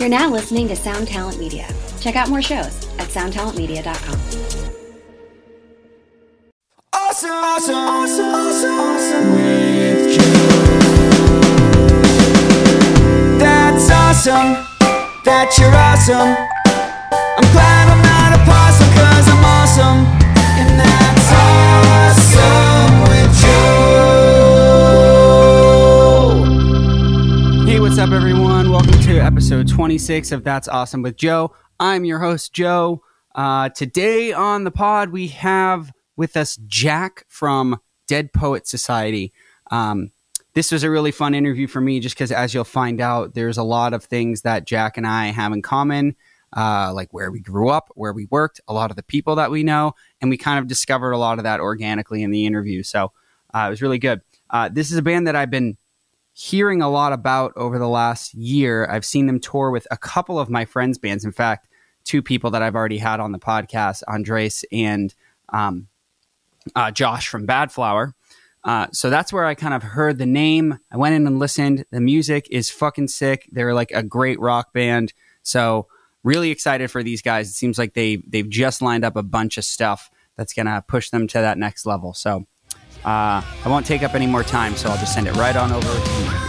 You're now listening to Sound Talent Media. Check out more shows at soundtalentmedia.com. Awesome, awesome, awesome, awesome, awesome with Joe. That's awesome. That you're awesome. I'm glad I'm not a possum cause I'm awesome. And that's awesome with Joe. Hey, what's up, everyone? Welcome to episode 26 of That's Awesome with Joe. I'm your host, Joe. Uh, today on the pod, we have with us Jack from Dead Poet Society. Um, this was a really fun interview for me just because, as you'll find out, there's a lot of things that Jack and I have in common, uh, like where we grew up, where we worked, a lot of the people that we know, and we kind of discovered a lot of that organically in the interview. So uh, it was really good. Uh, this is a band that I've been hearing a lot about over the last year. I've seen them tour with a couple of my friends' bands. In fact, two people that I've already had on the podcast, Andres and um, uh, Josh from Badflower. Uh, so that's where I kind of heard the name. I went in and listened. The music is fucking sick. They're like a great rock band. So really excited for these guys. It seems like they they've just lined up a bunch of stuff that's gonna push them to that next level. So uh, I won't take up any more time. So I'll just send it right on over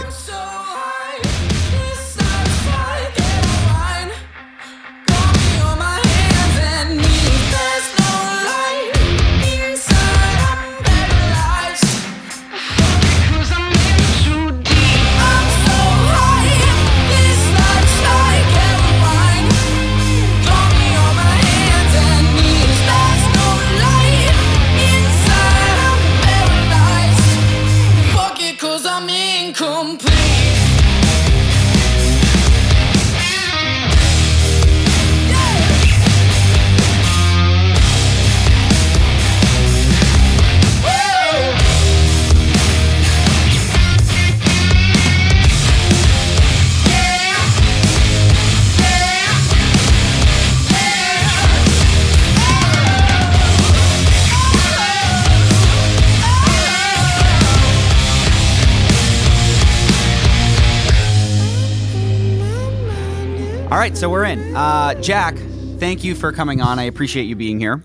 right, so we're in. Uh, Jack, thank you for coming on. I appreciate you being here.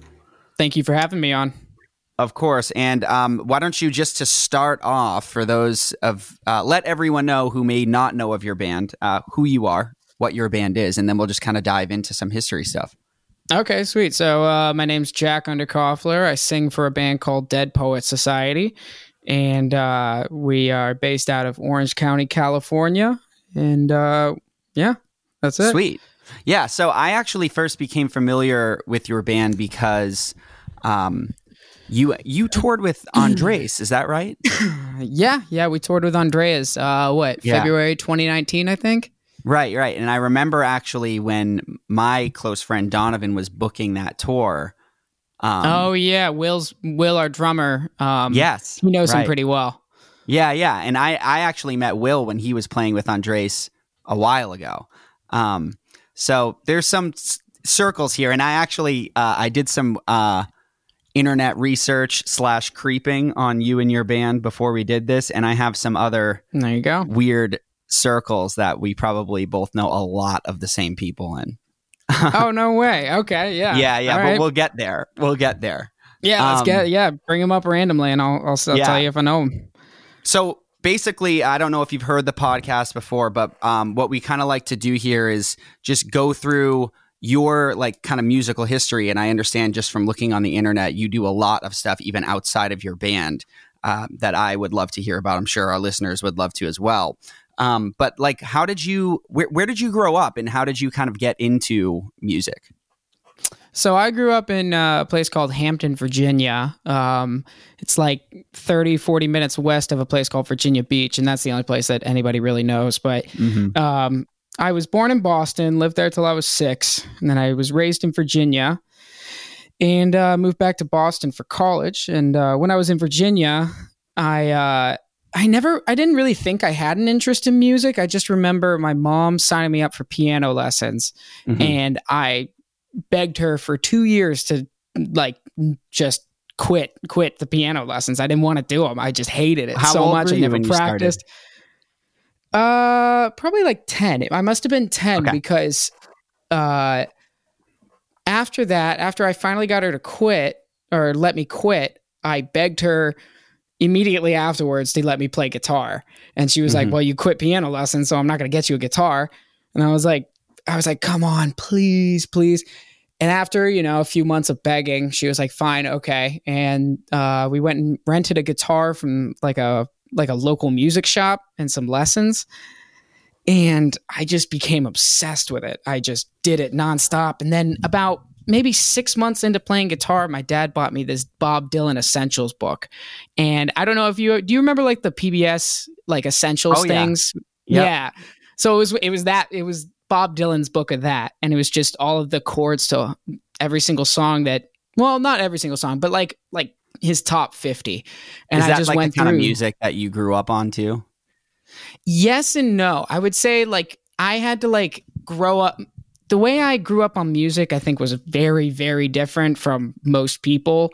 Thank you for having me on. Of course. And um, why don't you just to start off for those of uh, let everyone know who may not know of your band, uh, who you are, what your band is, and then we'll just kind of dive into some history stuff. Okay, sweet. So uh, my name's Jack Underkofler. I sing for a band called Dead Poet Society, and uh, we are based out of Orange County, California. And uh, yeah, that's it. Sweet. Yeah. So I actually first became familiar with your band because um, you you toured with Andres. is that right? Yeah, yeah. We toured with Andreas. Uh, what Yeah. February 2019, I think. Right, right. And I remember actually when my close friend Donovan was booking that tour. Um, oh yeah, Will's Will, our drummer. Um, yes, he knows him pretty well. Yeah, yeah. And I, I actually met Will when he was playing with Andres a while ago. Um, so there's some s- circles here, and I actually uh, I did some uh, internet research slash creeping on you and your band before we did this, and I have some other There you go. weird circles that we probably both know a lot of the same people in. oh no way. Okay, yeah, yeah, yeah. All But right. we'll get there. We'll get there. yeah. Let's um, get yeah. Bring them up randomly, and I'll I'll, I'll Yeah. tell you if I know him. So basically, I don't know if you've heard the podcast before, but um, what we kind of like to do here is just go through your like kind of musical history. And I understand just from looking on the internet, you do a lot of stuff even outside of your band uh, that I would love to hear about. I'm sure our listeners would love to as well. Um, but like, how did you? Where, where did you grow up, and how did you kind of get into music? So I grew up in uh, a place called Hampton, Virginia. Um, it's like 30, 40 minutes west of a place called Virginia Beach, and that's the only place that anybody really knows. But um, I was born in Boston, lived there till I was six, and then I was raised in Virginia and uh, moved back to Boston for college. And uh, when I was in Virginia, I uh, I never I didn't really think I had an interest in music. I just remember my mom signing me up for piano lessons, Mhm. and I begged her for two years to like just quit quit the piano lessons. I didn't want to do them. I just hated it How so much. I never when you started? practiced. Uh, probably like ten. I must have been ten Okay. because, uh, after that, after I finally got her to quit or let me quit, I begged her immediately afterwards to let me play guitar, and she was like, Mhm. "Well, you quit piano lessons, so I'm not going to get you a guitar." And I was like, I was like, "Come on, please, please." And after you know a few months of begging, she was like, "Fine, okay." And uh, we went and rented a guitar from like a like a local music shop and some lessons. And I just became obsessed with it. I just did it nonstop. And then about maybe six months into playing guitar, my dad bought me this Bob Dylan Essentials book. And I don't know if you do you remember like the PBS like essentials Oh, yeah. things? Yep. Yeah. So it was it was that it was Bob Dylan's book of that. And it was just all of the chords to every single song that well, not every single song, but like like his top fifty. And Is I that just like went the kind through of music that you grew up on too? Yes and no. I would say like I had to like grow up. The way I grew up on music, I think, was very, very different from most people,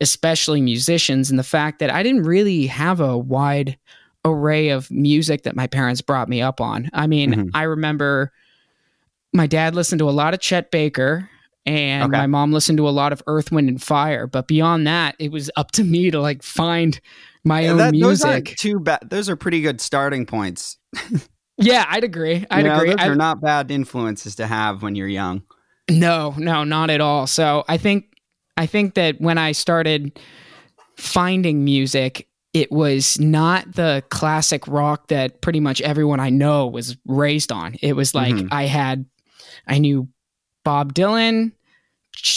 especially musicians. And the fact that I didn't really have a wide array of music that my parents brought me up on. I mean, Mhm. I remember my dad listened to a lot of Chet Baker. And Okay. my mom listened to a lot of Earth, Wind, and Fire. But beyond that, it was up to me to like find my own That- those music. too bad. Those are pretty good starting points. Yeah, I'd agree. I'd You know, agree. Those I- are not bad influences to have when you're young. No, no, not at all. So I think I think that when I started finding music, it was not the classic rock that pretty much everyone I know was raised on. It was like Mhm. I had I knew Bob Dylan,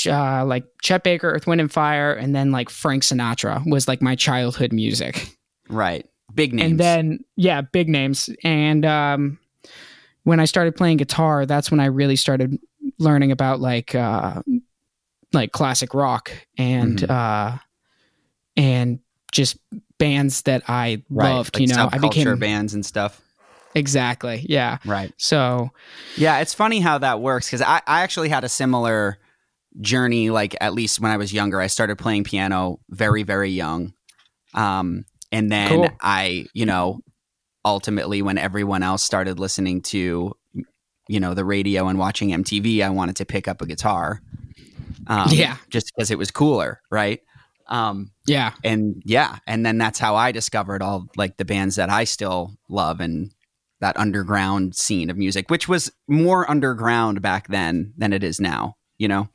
uh, like Chet Baker, Earth, Wind and Fire, and then like Frank Sinatra was like my childhood music. Right. Big names. And then yeah, big names. And um, when I started playing guitar, that's when I really started learning about like uh, like classic rock and Mhm. uh, and just bands that I right. loved. like you know, I became bands and stuff. Exactly yeah. Right. So Yeah, it's funny how that works because I, I actually had a similar journey. Like at least when I was younger, I started playing piano very very young, um, and then Cool. I, you know, ultimately when everyone else started listening to, you know, the radio and watching MTV, I wanted to pick up a guitar. Um, Yeah. just because it was cooler, right? Um, yeah, and yeah, and then that's how I discovered all like the bands that I still love and that underground scene of music, which was more underground back then than it is now. You know,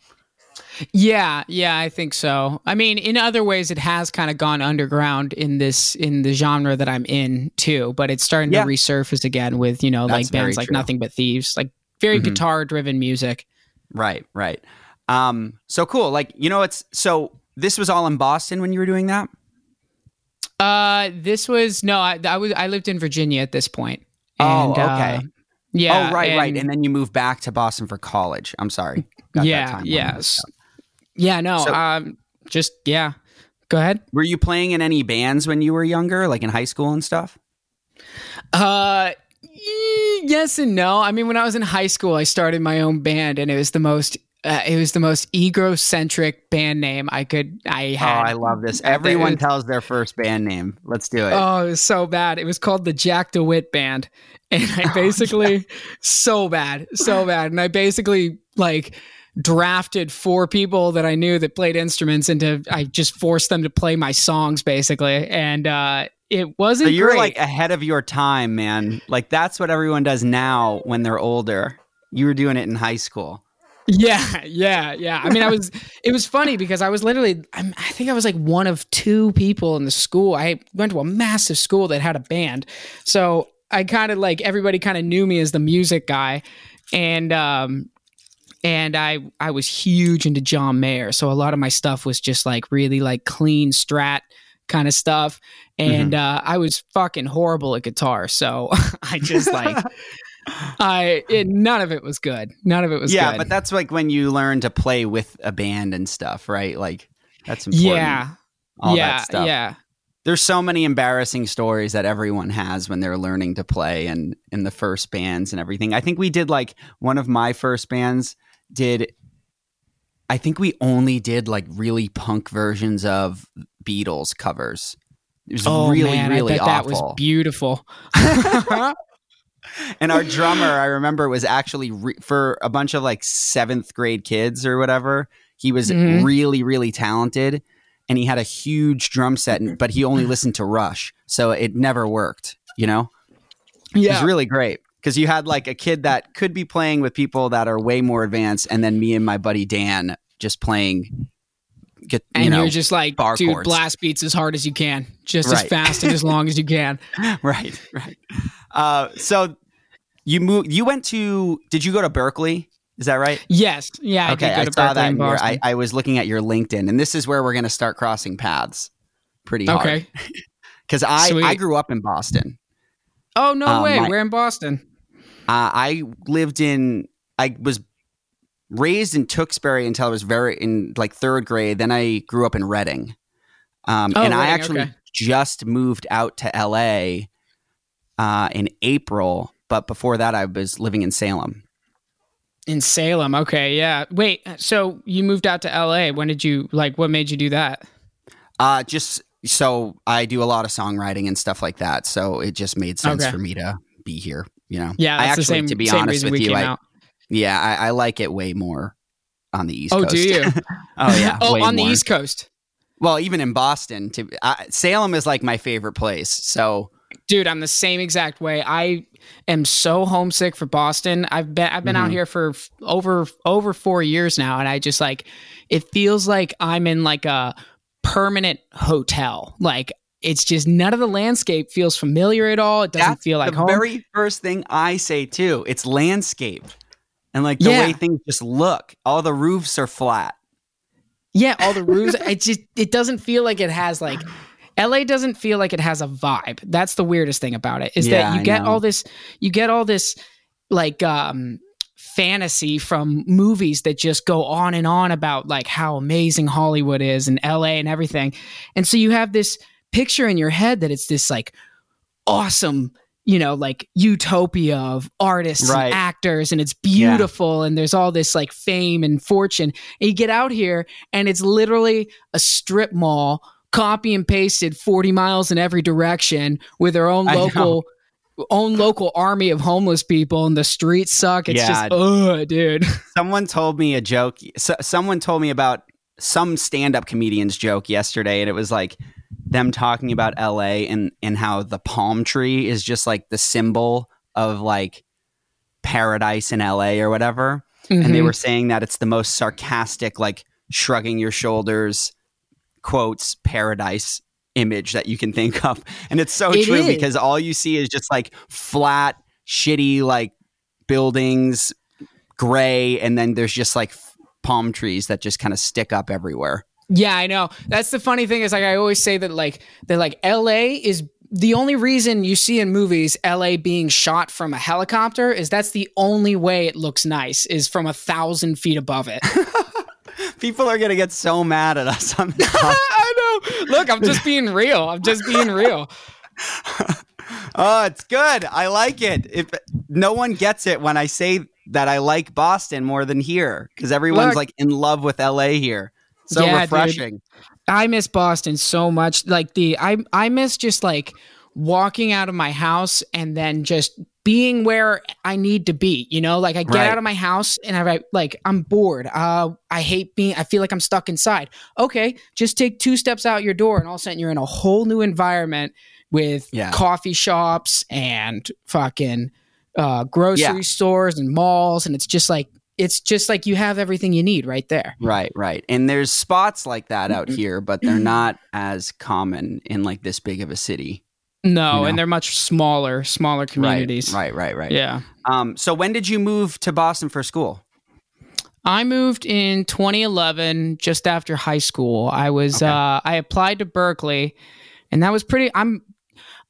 Yeah, yeah, I think so. I mean, in other ways, it has kind of gone underground in this in the genre that I'm in too. But it's starting Yeah. to resurface again with you know That's like bands like true. Nothing But Thieves, like very Mhm. guitar driven music. right, right. Um, so cool. Like you know, it's so this was all in Boston when you were doing that. Uh, this was no, I, I was I lived in Virginia at this point. Oh, And, uh, okay. yeah. oh, right, right. And then you moved back to Boston for college. I'm sorry. Got yeah, timeline yeah, yeah. No, So- um, just yeah. Go ahead. Were you playing in any bands when you were younger, like in high school and stuff? Uh, yes and no. I mean, when I was in high school, I started my own band, and it was the most. Uh, it was the most egocentric band name I could. I Oh. I love this. Everyone was- tells their first band name. Let's do it. Oh, it was so bad. It was called the Jack DeWitt Band. And Oh, I basically, so bad, so bad. And I basically like drafted four people that I knew that played instruments into, I just forced them to play my songs basically. And uh, it wasn't So you're great. like ahead of your time, man. Like that's what everyone does now when they're older. You were doing it in high school. Yeah, yeah, yeah. I mean, I was. It was funny because I was literally. I'm, I think I was like one of two people in the school. I went to a massive school that had a band, so I kind of like everybody kind of knew me as the music guy, and um, and I I was huge into John Mayer, so a lot of my stuff was just like really like clean strat kind of stuff, and uh, I was fucking horrible at guitar, so I just like. I it, none of it was good. None of it was yeah, good. but that's like when you learn to play with a band and stuff, right? Like that's important. Yeah. all yeah. that stuff. Yeah. There's so many embarrassing stories that everyone has when they're learning to play and in the first bands and everything. I think we did like one of my first bands did I think we only did like really punk versions of Beatles covers. It was Oh really, man, really awful. that was beautiful. and our drummer, I remember, was actually re- for a bunch of like seventh grade kids or whatever. He was Mhm. really, really talented, and he had a huge drum set, and- but he only listened to Rush, so it never worked. You know, it was really great because you had like a kid that could be playing with people that are way more advanced, and then me and my buddy Dan just playing. Get and you know you're just like, dude, chords. blast beats as hard as you can, just as fast and as long as you can. right, right. Uh, so you moved. You went to. Did you go to Berklee? Is that right? Yes, yeah, I okay, I to saw Berklee that. in in your- Boston. I, I was looking at your LinkedIn, and this is where we're going to start crossing paths. Pretty hard. okay. Because I Sweet. I grew up in Boston. Oh no Um, way! my- We're in Boston. Uh, I lived in. I was raised in Tewksbury until I was very in like third grade. Then I grew up in Reading, um, Oh, and I actually okay. just moved out to L.A. Uh, in April. But before that, I was living in Salem. In Salem. Okay, yeah. Wait, so you moved out to LA. When did you like what made you do that? Uh, just so I do a lot of songwriting and stuff like that. So it just made sense Okay. for me to be here. You know, Yeah, I actually, same, to be honest with you, I, out. yeah, I, I like it way more on the East Oh, Coast. do you? oh yeah. oh, on the. East Coast. Well, even in Boston, to uh, Salem is like my favorite place. So Dude, I'm the same exact way. I am so homesick for Boston. I've been I've been out Mhm. here for f- over over 4 years now and I just like it feels like I'm in like a permanent hotel. Like it's just none of the landscape feels familiar at all. It doesn't that's feel like the home. very first thing I say too. It's landscape and like the Yeah. way things just look. All the roofs are flat. Yeah, all the roofs. it just it doesn't feel like it has like LA doesn't feel like it has a vibe. That's the weirdest thing about it. Is Yeah, that you get all this you get all this like um fantasy from movies that just go on and on about like how amazing Hollywood is and LA and everything. And so you have this picture in your head that it's this like awesome you know like utopia of artists Right. and actors and it's beautiful and there's all this like fame and fortune and you get out here and it's literally a strip mall copy and pasted 40 miles in every direction with their own local own local army of homeless people and the streets suck it's Yeah. just oh dude Someone told me a joke. So, someone told me about some stand-up comedian's joke yesterday, and it was like them talking about L.A. and and how the palm tree is just like the symbol of like paradise in L.A. or whatever. And they Mhm. were saying that it's the most sarcastic, like shrugging your shoulders, quotes paradise image that you can think of. And it's so It true is. because all you see is just like flat, shitty, like buildings, gray, and then there's just like f- palm trees that just kind of stick up everywhere. Yeah, I know. That's the funny thing is like I always say that like that like LA is the only reason you see in movies LA being shot from a helicopter is that's the only way it looks nice is from a thousand feet above it. People are gonna get so mad at us on this. I know. Look, I'm just being real. I'm just being real. oh, it's good. I like it. If no one gets it when I say that I like Boston more than here, because everyone's Look. like in love with LA here. So Yeah, dude. refreshing. I miss Boston so much. Like the I I miss just like walking out of my house and then just being where I need to be. You know, like I get Right. out of my house and I like I'm bored. Uh, I hate being. I feel like I'm stuck inside. Okay, just take two steps out your door and all of a sudden you're in a whole new environment with Yeah. coffee shops and fucking uh, grocery Yeah. stores and malls, and it's just like it's just like you have everything you need right there. Right, right. And there's spots like that out here, but they're not as common in like this big of a city. No, You know? and they're much smaller, smaller communities. Right, right, right, right. Yeah. Um, so when did you move to Boston for school? I moved in 2011, just after high school. I was Okay. uh, I applied to Berklee, and that was pretty. I'm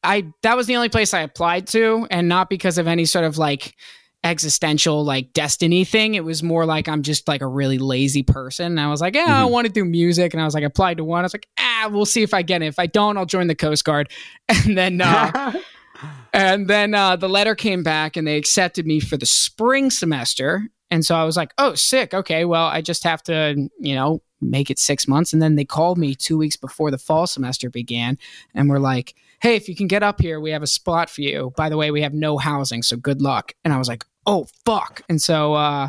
I that was the only place I applied to, and not because of any sort of like existential like destiny thing. It was more like I'm just like a really lazy person. And I was like, yeah, I Mhm. want to do music, and I was like, applied to one. I was like, ah, we'll see if I get it. If I don't, I'll join the Coast Guard. And then uh, and then uh, the letter came back and they accepted me for the spring semester. And so I was like, oh, sick. Okay, well, I just have to, you know, make it six months. And then they called me two weeks before the fall semester began and were like, hey, if you can get up here, we have a spot for you. By the way, we have no housing, so good luck. And I was like, oh, fuck. And so, uh,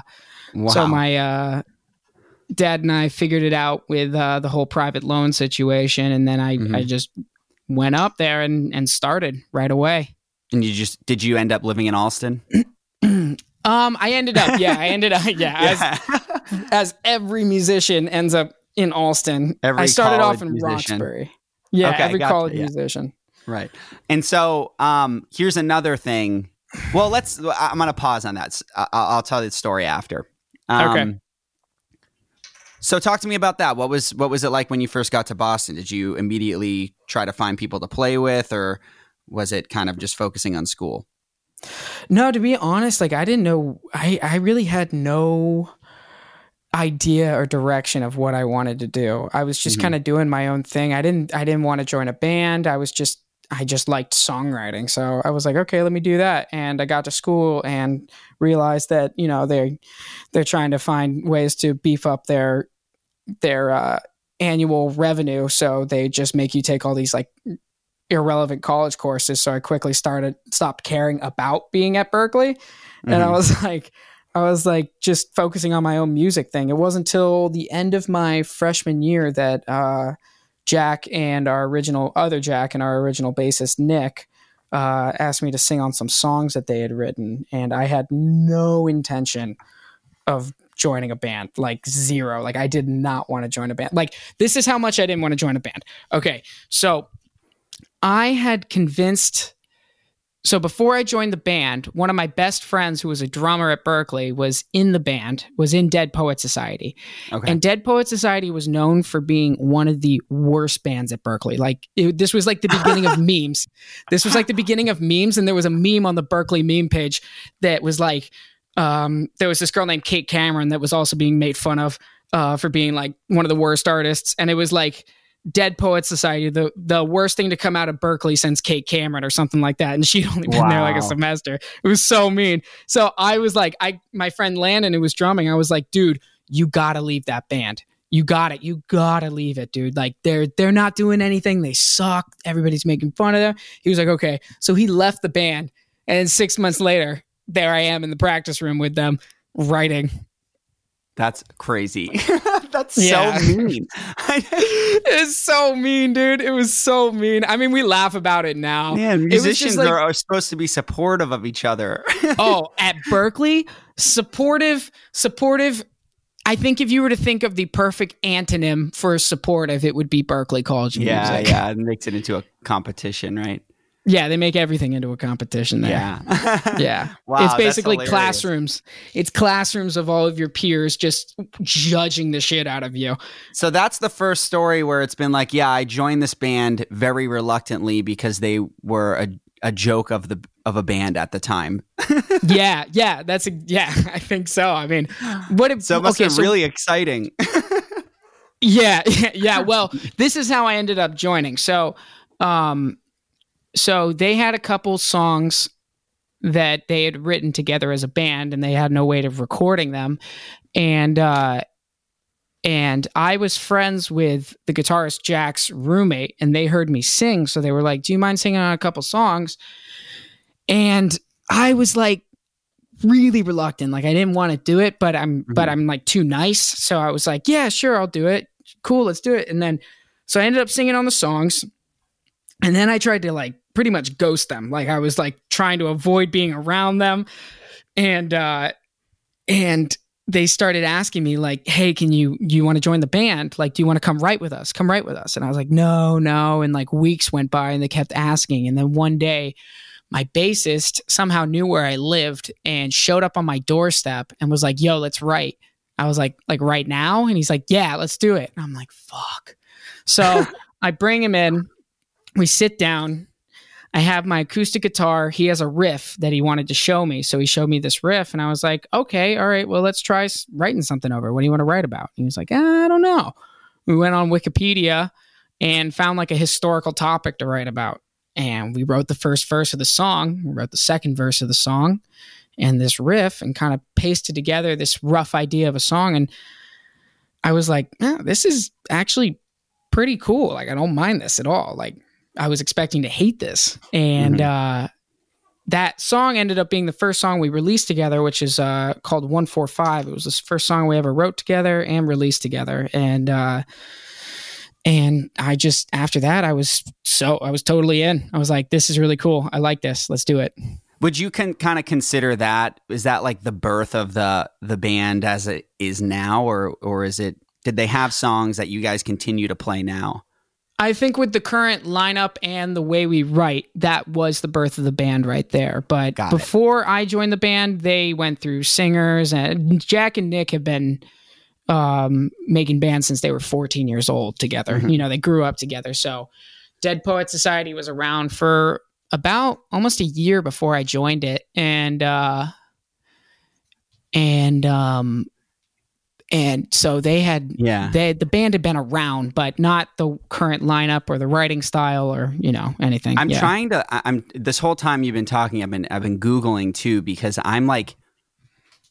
so my uh, dad and I figured it out with uh, the whole private loan situation, and then I, Mhm. I just went up there and, and started right away. And you just did you end up living in Allston Um, I ended up, yeah, I ended up, yeah, as, as every musician ends up in Allston Every I started off in musician. Roxbury. Yeah, Okay, every gotcha, college yeah. musician. Right. And so um, here's another thing. Well, let's. I'm going to pause on that. I'll, I'll tell the story after. Um, Okay. So talk to me about that. What was what was it like when you first got to Boston? Did you immediately try to find people to play with, or was it kind of just focusing on school? No, to be honest, like I didn't know. I I really had no idea or direction of what I wanted to do. I was just Mhm. kind of doing my own thing. I didn't I didn't want to join a band. I was just I just liked songwriting. So I was like, okay, let me do that. And I got to school and realized that, you know, they they're trying to find ways to beef up their their uh annual revenue. So they just make you take all these like irrelevant college courses. So I quickly started stopped caring about being at Berklee. And I Mhm. was like I was like just focusing on my own music thing. It wasn't until the end of my freshman year that uh Jack and our original other Jack and our original bassist Nick uh, asked me to sing on some songs that they had written, and I had no intention of joining a band, like zero. Like I did not want to join a band. Like this is how much I didn't want to join a band. Okay, so I had convinced. So before I joined the band, one of my best friends, who was a drummer at Berklee, was in the band, was in Dead Poet Society. Okay. And Dead Poet Society was known for being one of the worst bands at Berklee. Like it, this was like the beginning of memes. This was like the beginning of memes, and there was a meme on the Berklee meme page that was like, um, there was this girl named Kate Cameron that was also being made fun of uh, for being like one of the worst artists, and it was like. Dead Poet Society, the the worst thing to come out of Berklee since Kate Cameron or something like that, and she'd only been there like a semester. It was so mean. So I was like, I my friend Landon who was drumming, I was like, dude, you gotta leave that band. You got it. You gotta leave it, dude. Like they're they're not doing anything. They suck. Everybody's making fun of them. He was like, okay. So he left the band, and six months later, there I am in the practice room with them writing. That's crazy. That's so mean. it's so mean, dude. It was so mean. I mean, we laugh about it now. Man, It was just musicians like- are, are supposed to be supportive of each other. oh, at Berklee, supportive, supportive. I think if you were to think of the perfect antonym for supportive, it would be Berklee College of yeah, Music. yeah. It makes it into a competition, right? Yeah, they make everything into a competition there. Yeah. Yeah. Wow, it's basically classrooms. It's classrooms of all of your peers just judging the shit out of you. So that's the first story where it's been like, yeah, I joined this band very reluctantly because they were a, a joke of the of a band at the time. yeah, yeah, that's a yeah, I think so. I mean, what if So it must okay, have so- really exciting. Yeah, yeah. Well, this is how I ended up joining. So, um, so they had a couple songs that they had written together as a band, and they had no way of recording them, and uh, and I was friends with the guitarist Jack's roommate, and they heard me sing, so they were like, "Do you mind singing on a couple songs?" And I was like really reluctant. Like i didn't want to do it but i'm but Mhm. i'm like too nice. So i was like yeah sure i'll do it. Cool let's do it. And then so i ended up singing on the songs. And then i tried to like pretty much ghost them like i was like trying to avoid being around them and uh and they started asking me like hey can you you want to join the band like do you want to come write with us come write with us and i was like no no and like weeks went by and they kept asking and then one day my bassist somehow knew where I lived and showed up on my doorstep and was like, "Yo, let's write." I was like, "Like right now?" And he's like, "Yeah, let's do it." And I'm like, "Fuck." So I bring him in. We sit down. I have my acoustic guitar. He has a riff that he wanted to show me, so he showed me this riff, and I was like, "Okay, all right. Well, let's try writing something over. What do you want to write about?" He was like, "I don't know." We went on Wikipedia and found like a historical topic to write about and we wrote the first verse of the song, we wrote the second verse of the song, and this riff, and kind of pasted together this rough idea of a song. And I was like, "Eh, this is actually pretty cool. Like, I don't mind this at all. Like, I was expecting to hate this. And uh, that song ended up being the first song we released together, which is uh, called 145. It was the first song we ever wrote together and released together. And, uh, and I just, after that, I was so, I was totally in. I was like, this is really cool. I like this. Let's do it. Would you can kind of consider that is that like the birth of the the band as it is now, or or is it did they have songs that you guys continue to play now? I think with the current lineup and the way we write, that was the birth of the band right there. But Got it. before I joined the band, they went through singers, and Jack and Nick have been um, making bands since they were 14 years old together. Mhm. You know, they grew up together. So Dead Poet Society was around for about almost a year before I joined it. And, uh, and, um, and so they had Yeah. they the band had been around, but not the current lineup or the writing style or you know anything. I'm Yeah. trying to. I'm this whole time you've been talking. I've been I've been googling too because I'm like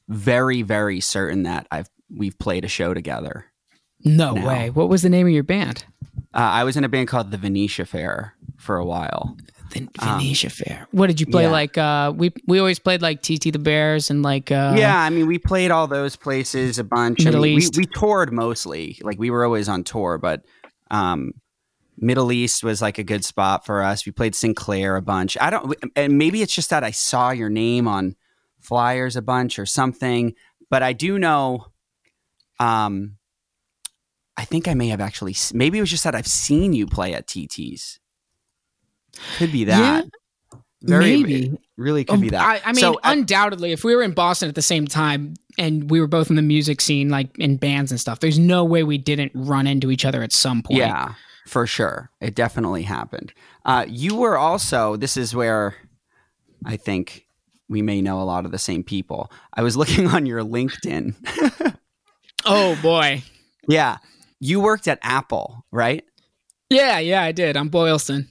very very certain that I've we've played a show together. No No. way. What was the name of your band? Uh, I was in a band called the Venetia Fair for a while. The Venetia Fair. What did you play? Um, yeah. Like uh, we we always played like TT the Bears and like uh, yeah, I mean we played all those places a bunch. I Middle mean, East. We, we toured mostly. Like we were always on tour, but um, Middle East was like a good spot for us. We played Sinclair a bunch. I don't, and maybe it's just that I saw your name on flyers a bunch or something. But I do know. Um, I think I may have actually. Maybe it was just that I've seen you play at TT's. Could be that. Very, maybe. really could be Um, that. I, I mean, So, uh, undoubtedly, if we were in Boston at the same time and we were both in the music scene, like in bands and stuff, there's no way we didn't run into each other at some point. Yeah, for sure. It definitely happened. Uh, you were also, this is where I think we may know a lot of the same people. I was looking on your LinkedIn. Oh boy. yeah. You worked at Apple, right? Yeah, yeah, I did. I'm Boylston.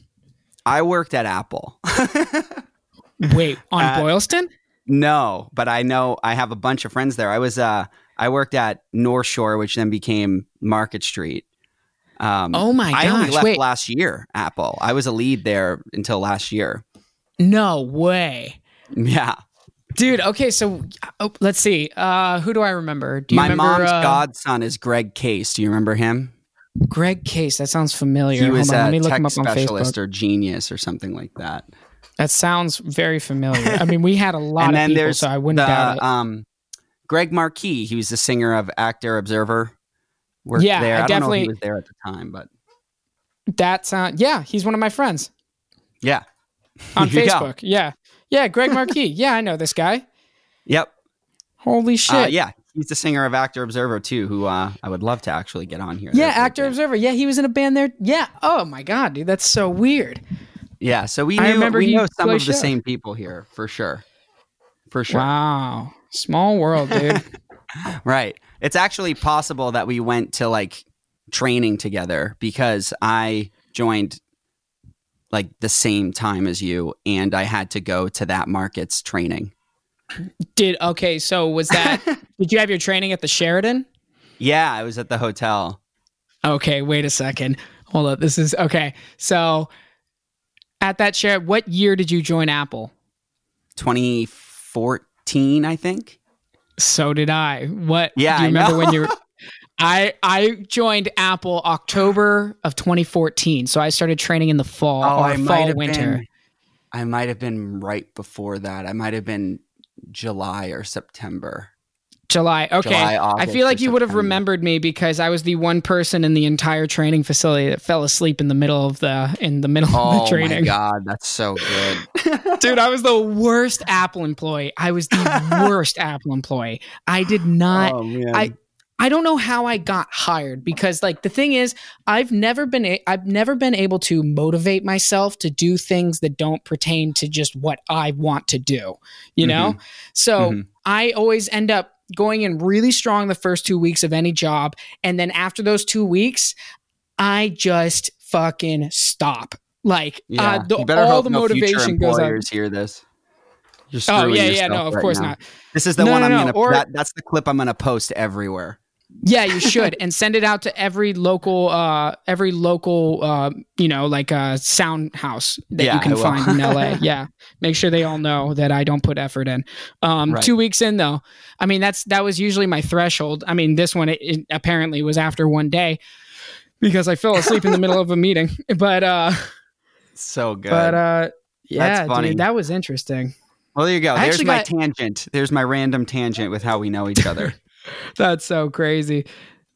I worked at Apple. Wait, on Uh, Boylston? no, but I know I have a bunch of friends there. I was, uh, I worked at North Shore, which then became Market Street. Um, Oh my gosh! I only left wait. last year, Apple. I was a lead there until last year. No way. Yeah. Dude, okay, so oh, let's see. Uh, who do I remember? Do you My remember mom's uh, godson is Greg Case. Do you remember him? Greg Case? That sounds familiar. He was Hold on, let me look tech him up on specialist Facebook. or genius or something like that. That sounds very familiar. I mean, we had a lot and of then people, there's so I wouldn't the, doubt it. um, Greg Marquis. He was the singer of Actor Observer. Worked Yeah, there. I I, don't know if definitely- he was there at the time, but that sound, yeah, he's one of my friends yeah. on you go. Facebook. Yeah, yeah, Greg Marquis. yeah, I know this guy. Yep. Holy shit. Uh, yeah. He's the singer of Actor Observer too, who uh, I would love to actually get on here. Yeah, They're a great Actor. Observer. Yeah, he was in a band there. Yeah. Oh my god, dude, that's so weird. Yeah, so we I knew remember we know some of the same people here for sure. For sure. Wow, small world, dude. Right. It's actually possible that we went to like training together because I joined like the same time as you and I had to go to that market's training. Did okay? So was that? did you have your training at the Sheraton? Yeah, I was at the hotel. Okay, wait a second. Hold up. This is okay. So at that share, what year did you join Apple? 2014, I think. So did I. What? Yeah, Do you I remember know. when you? Were, I I joined Apple October of 2014. So I started training in the fall Oh, or I might fall have winter. been I might have been right before that. I might have been July or September. July. Okay. July, I feel like you would have remembered me because I was the one person in the entire training facility that fell asleep in the middle of the in the middle of Oh the training. my god, that's so good. Dude, I was the worst Apple employee. I was the worst Apple employee. I did not oh man. I I don't know how I got hired because like the thing is I've never been a- I've never been able to motivate myself to do things that don't pertain to just what I want to do. You know? So Mhm. I always end up going in really strong the first 2 weeks of any job and then after those 2 weeks I just fucking stop. Like Yeah, uh, the, you better all the no motivation goes employers hear this. You're Oh yeah, yeah, no, of right course now. not. This is the No, one no, I'm gonna. or- that, that's the clip I'm gonna post everywhere. Yeah, you should, and send it out to every local, uh, every local, uh, you know, like a sound house that Yeah, you can find in LA. Yeah, make sure they all know that I don't put effort in. Um, Right. Two weeks in, though, I mean that's that was usually my threshold. I mean, this one it, it apparently was after one day because I fell asleep in the middle of a meeting. But uh, So good. but uh, yeah, funny. dude, that was interesting. well, there you go. I There's my got- tangent. There's my random tangent with how we know each other. That's so crazy.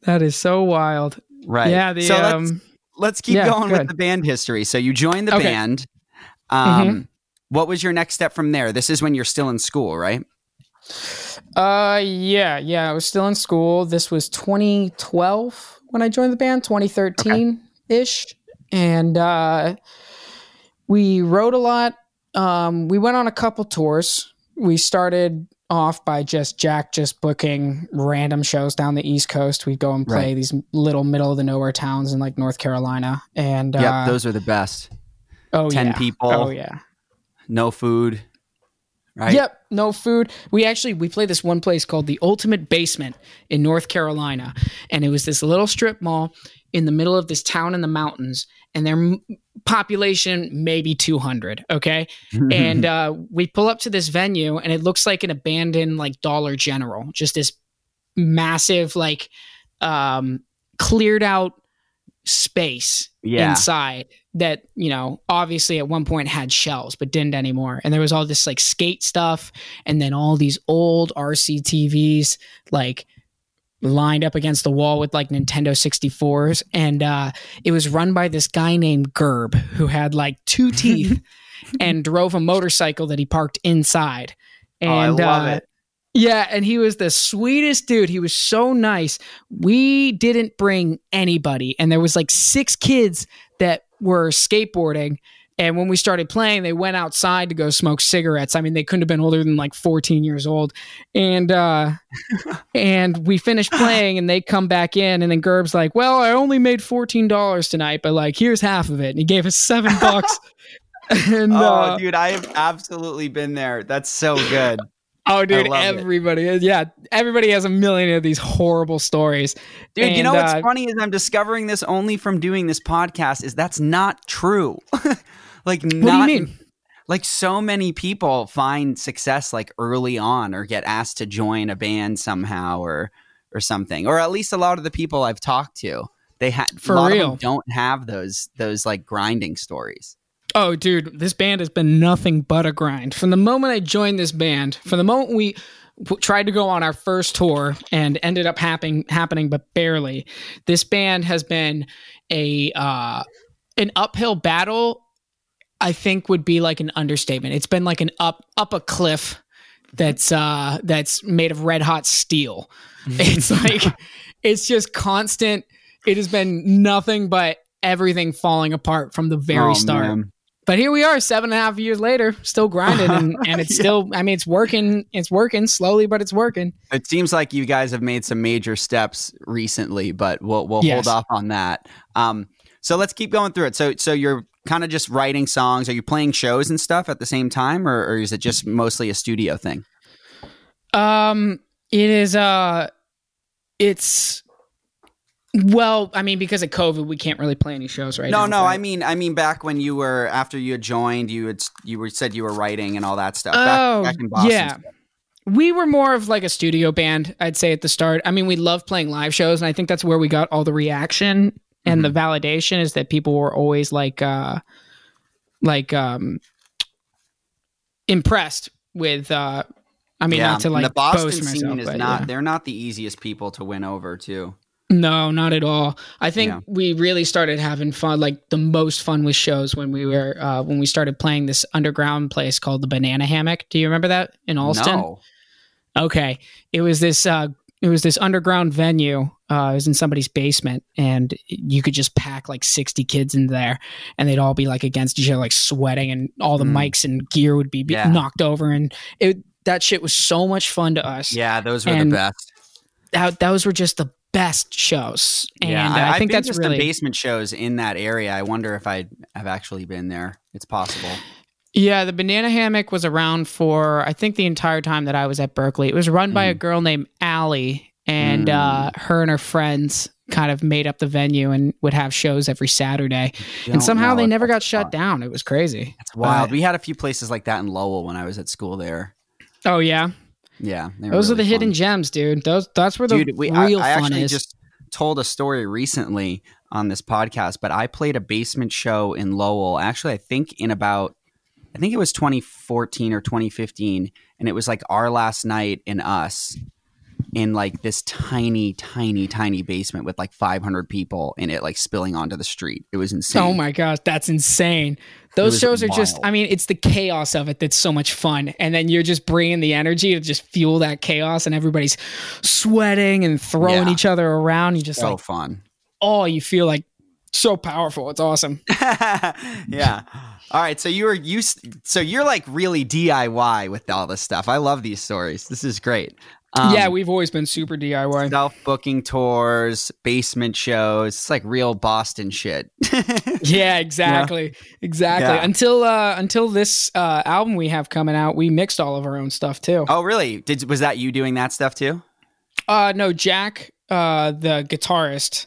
That is so wild. right. Yeah, the so let's um, let's keep yeah, going go with the band history. So you joined the Okay. band. Um, Mhm. What was your next step from there? This is when you're still in school, right? Uh, yeah, yeah. I was still in school. This was 2012 when I joined the band, 2013 ish, and uh, we wrote a lot. Um, we went on a couple tours. We started off by just Jack just booking random shows down the East Coast. We'd go and play Right. these little middle of the nowhere towns in like North Carolina, and yep, uh, those are the best. oh 10 yeah. people. Oh yeah. No food. Right. Yep, no food. We actually we played this one place called the Ultimate Basement in North Carolina, and it was this little strip mall in the middle of this town in the mountains, and their m- population maybe two hundred. Okay, and uh, we pull up to this venue, and it looks like an abandoned like Dollar General, just this massive like um, cleared out space Yeah. inside that you know obviously at one point had shelves but didn't anymore and there was all this like skate stuff and then all these old rc tvs like lined up against the wall with like nintendo 64s and uh it was run by this guy named gerb who had like two teeth and drove a motorcycle that he parked inside Oh, I and love uh, it. yeah, and he was the sweetest dude. He was so nice. We didn't bring anybody, and there was like six kids that were skateboarding. And when we started playing, they went outside to go smoke cigarettes. I mean, they couldn't have been older than like 14 years old. And uh and we finished playing and they come back in and then Gerb's like, Well, I only made $14 tonight, but like here's half of it. And he gave us seven bucks. and Oh, uh, dude, I have absolutely been there. That's so good. Oh, dude, it. everybody is. Yeah, everybody has a million of these horrible stories. Dude, you know what's uh, funny is I'm discovering this only from doing this podcast is that's not true. like What not do you mean? like so many people find success like early on or get asked to join a band somehow or or something. Or at least a lot of the people I've talked to, they had For real. don't have those those like grinding stories. Oh, dude, this band has been nothing but a grind. From the moment I joined this band, from the moment we tried to go on our first tour and ended up happening, happening, but barely. This band has been a uh, an uphill battle. I think would be like an understatement. It's been like an up up a cliff that's uh that's made of red hot steel. It's like it's just constant. It has been nothing but everything falling apart from the very Oh, start. man. But here we are, seven and a half years later, still grinding, and, and it's still. I mean, it's working. It's working slowly, but it's working. It seems like you guys have made some major steps recently, but we'll we'll Yes. hold off on that. Um, so let's keep going through it. So so you're kind of just writing songs. Are you playing shows and stuff at the same time, or, or is it just mostly a studio thing? Um, it is. Uh, it's. Well, I mean, because of COVID, we can't really play any shows right no, now. no. but- I mean, I mean, back when you were after you had joined, you had you were said you were writing and all that stuff. Oh, back, back in Boston. yeah. we were more of like a studio band, I'd say at the start. I mean, we love playing live shows, and I think that's where we got all the reaction and the validation is that people were always like, uh, like, um, impressed with. uh I mean, yeah. not to and like the Boston boast myself, scene is but not. yeah. They're not the easiest people to win over, too. No, not at all. I think Yeah. we really started having fun, like the most fun with shows when we were uh, when we started playing this underground place called the Banana Hammock. Do you remember that in Allston? No. Okay, it was this uh, it was this underground venue. Uh, it was in somebody's basement, and you could just pack like sixty kids in there, and they'd all be like against each other, like sweating, and all the Mm. mics and gear would be, be Yeah. knocked over, and it that shit was so much fun to us Yeah, those were And- the best. that those were just the best shows. And yeah, uh, I, think that's some really basement shows in that area. I wonder if I have actually been there. It's possible. Yeah, the banana hammock was around for I think the entire time that I was at Berklee. It was run by a Mm. girl named Allie, and Mm. uh, her and her friends kind of made up the venue and would have shows every Saturday. and somehow they never got shut down. It was crazy. It's wild. But- we had a few places like that in Lowell when I was at school there. oh yeah, Yeah, those are the really hidden gems, dude. Those that's where the Dude, we, I, real I fun actually is. just told a story recently on this podcast, but I played a basement show in Lowell. Actually, I think in about, I think it was 2014 or 2015, and it was like our last night in us in like this tiny, tiny, tiny basement with like 500 people in it, like spilling onto the street. It was oh insane. Oh my gosh, that's insane. Those shows are just, I mean, it's the chaos of it that's so much fun. And then you're just bringing the energy to just fuel that chaos, and everybody's sweating and throwing Yeah. each other around. You just so like, fun. oh, you feel like so powerful. It's awesome. yeah. All right. So you were you. So you're like really DIY with all this stuff. I love these stories. This is great. Um, yeah, we've always been super DIY. self booking tours, basement shows. It's like real Boston shit. Yeah, exactly. Exactly. Yeah. Until uh until this uh album we have coming out, we mixed all of our own stuff too. oh, really? Did was that you doing that stuff too? Uh no, Jack, uh the guitarist.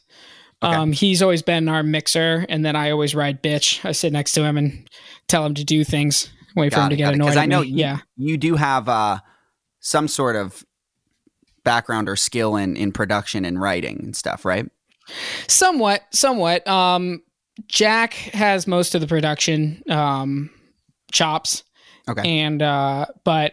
Okay. Um he's always been our mixer and then I always ride bitch. I sit next to him and tell him to do things. Wait for him Got to get got it. annoyed. I know you, yeah. you do have uh, some sort of background or skill in in production and writing and stuff, right? Somewhat, somewhat. Um Jack has most of the production um chops. Okay. And uh but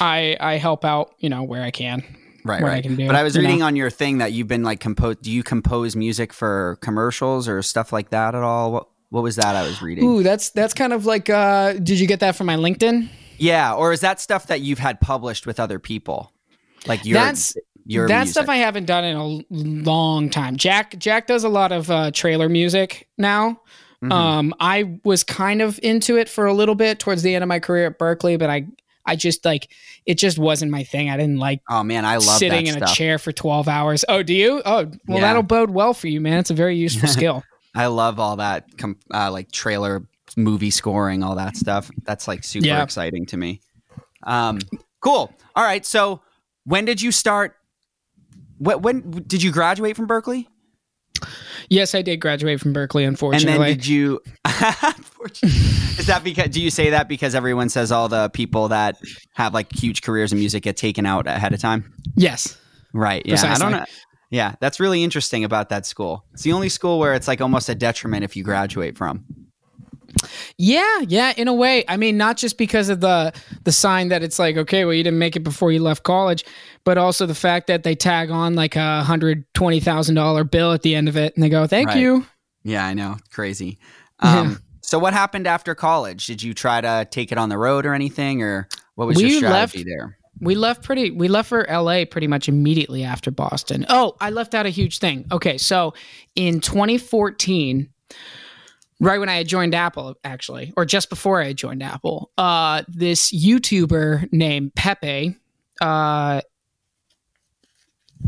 I I help out, you know, where I can. Right, what I right. can do, but I was reading know? on your thing that you've been like compose. Do you compose music for commercials or stuff like that at all? What What was that I was reading? Ooh, that's that's kind of like uh did you get that from my LinkedIn? Yeah, or is that stuff that you've had published with other people? Like your That's- your that music? stuff I haven't done in a long time. Jack Jack does a lot of uh trailer music now. Mhm. Um I was kind of into it for a little bit towards the end of my career at Berklee, but I I just like it just wasn't my thing. I didn't like oh man, I love sitting in a chair for 12 hours. Oh, do you? Oh, well Yeah. that'll bode well for you, man. It's a very useful skill. I love all that com- uh, like trailer movie scoring, all that stuff. That's like super Yeah. exciting to me. Um, cool. All right. So when did you start? When, when did you graduate from Berklee? Yes, I did graduate from Berklee, unfortunately. And then did you? Is that because? Do you say that because everyone says all the people that have like huge careers in music get taken out ahead of time? yes. Right. Yeah. I don't know. Yeah, that's really interesting about that school. It's the only school where it's like almost a detriment if you graduate from. Yeah, yeah, in a way. I mean, not just because of the the sign that it's like, okay, well, you didn't make it before you left college, but also the fact that they tag on like a hundred twenty thousand dollar bill at the end of it, and they go, "Thank Right. you." Yeah, I know. Crazy. Yeah. Um, So what happened after college? Did you try to take it on the road or anything, or what was We your strategy left- there? We left pretty. We left for L.A. pretty much immediately after Boston. Oh, I left out a huge thing. Okay, so in 2014, right when I had joined Apple, actually, or just before I had joined Apple, uh, this YouTuber named Pepe, uh,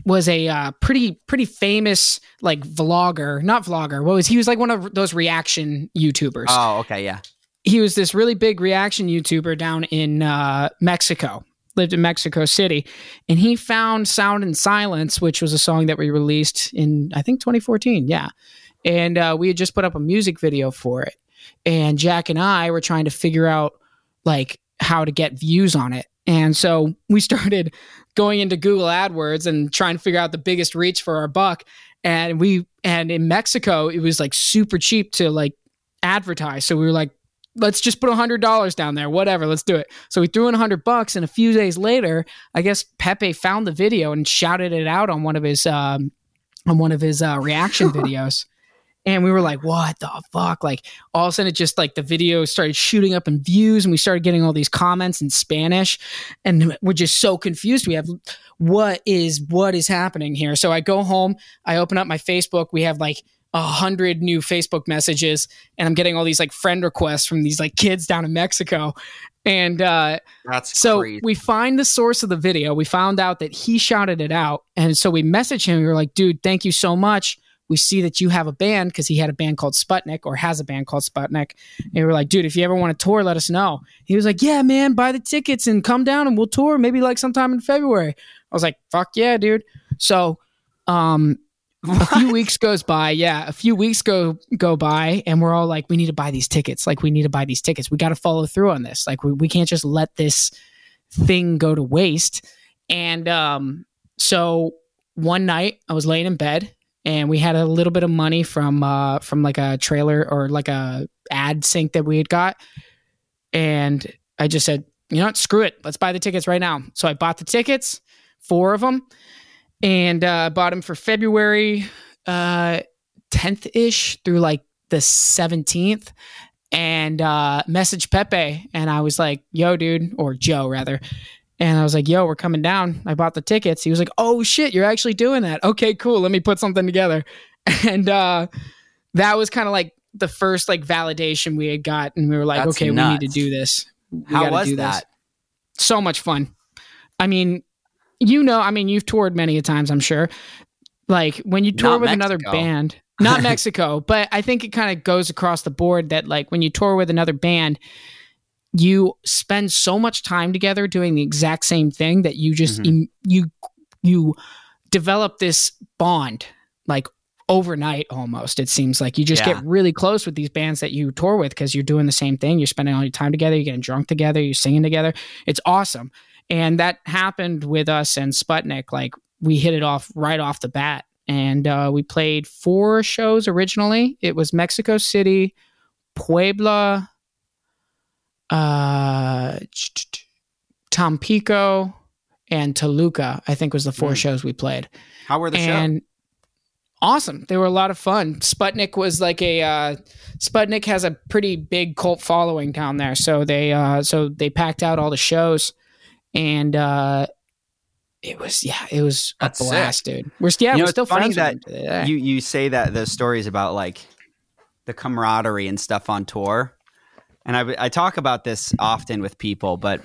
was a uh, pretty pretty famous like vlogger, not vlogger. What was he was like one of those reaction YouTubers Oh, okay, yeah. he was this really big reaction YouTuber down in uh, Mexico, lived in Mexico City, and he found Sound and Silence, which was a song that we released in, I think, 2014. Yeah. And uh, we had just put up a music video for it. And Jack and I were trying to figure out like how to get views on it. And so we started going into Google AdWords and trying to figure out the biggest reach for our buck. And we, and in Mexico, it was like super cheap to like advertise. So we were like, let's just put a hundred dollars down there, whatever, let's do it. So we threw in a hundred bucks, and a few days later, I guess Pepe found the video and shouted it out on one of his um, on one of his uh, reaction videos. And we were like, what the fuck? Like, all of a sudden, it just like the video started shooting up in views, and we started getting all these comments in Spanish. And we're just so confused. We have what is what is happening here? So I go home, I open up my Facebook. We have like a hundred new Facebook messages, and I'm getting all these like friend requests from these like kids down in Mexico. And uh, That's so crazy. we find the source of the video. We found out that he shouted it out. And so we message him. We were like, dude, thank you so much. We see that you have a band because he had a band called Sputnik or has a band called Sputnik. And we were like, dude, if you ever want to tour, let us know. He was like, yeah, man, buy the tickets and come down and we'll tour maybe like sometime in February. I was like, fuck yeah, dude. So um, a few weeks goes by. Yeah, a few weeks go go by, and we're all like, we need to buy these tickets. Like, we need to buy these tickets. We got to follow through on this. Like, we, we can't just let this thing go to waste. And um, so one night, I was laying in bed, and we had a little bit of money from uh, from like a trailer or like a ad sync that we had got, and I just said, you know what, screw it, let's buy the tickets right now. So I bought the tickets, four of them and uh, bought them for February uh, 10th ish through like the 17th. And uh, messaged Pepe, and I was like, "Yo, dude," or Joe rather. And I was like, "Yo, we're coming down. I bought the tickets." He was like, "Oh shit, you're actually doing that? Okay, cool. Let me put something together." And uh, that was kind of like the first like validation we had got, and we were like, That's "Okay, we need to do this. We How was do this." that? so much fun. I mean, you know, I mean, you've toured many a times, I'm sure. Like when you tour Not with another band, not Mexico, but I think it kind of goes across the board that like when you tour with another band, you spend so much time together doing the exact same thing that you just Mhm. em- you you develop this bond like overnight almost it seems like. You just Yeah. get really close with these bands that you tour with because you're doing the same thing. You're spending all your time together you're getting drunk together you're singing together. It's awesome. And that happened with us and sputnik like we hit it off right off the bat. And uh, we played four shows originally. It was mexico city puebla uh tampico and toluca i think was the four Mm. shows we played How were the shows? and awesome they were a lot of fun sputnik was like a uh, sputnik has a pretty big cult following down there so they uh, so they packed out all the shows and uh, it was yeah it was That's a sick. blast dude we're yeah You know, we're still funny friends with them today. you you say that those stories about like the camaraderie and stuff on tour and I, I talk about this often with people but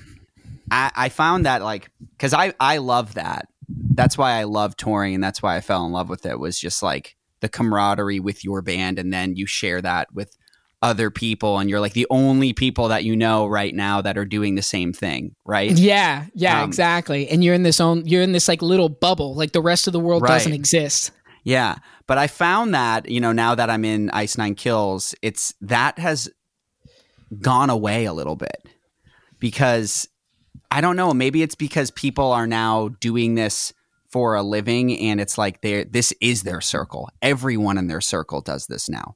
i, I found that like because I, I love that. That's why i love touring and that's why i fell in love with it was just like the camaraderie with your band and then you share that with other people and you're like the only people that you know right now that are doing the same thing right? Yeah yeah Um, exactly. And you're in this own you're in this like little bubble like the rest of the world Right. doesn't exist. Yeah, but I found that you know now that I'm in Ice Nine Kills, it's that has gone away a little bit because I don't know. Maybe it's because people are now doing this for a living, and it's like they this is their circle. Everyone in their circle does this now,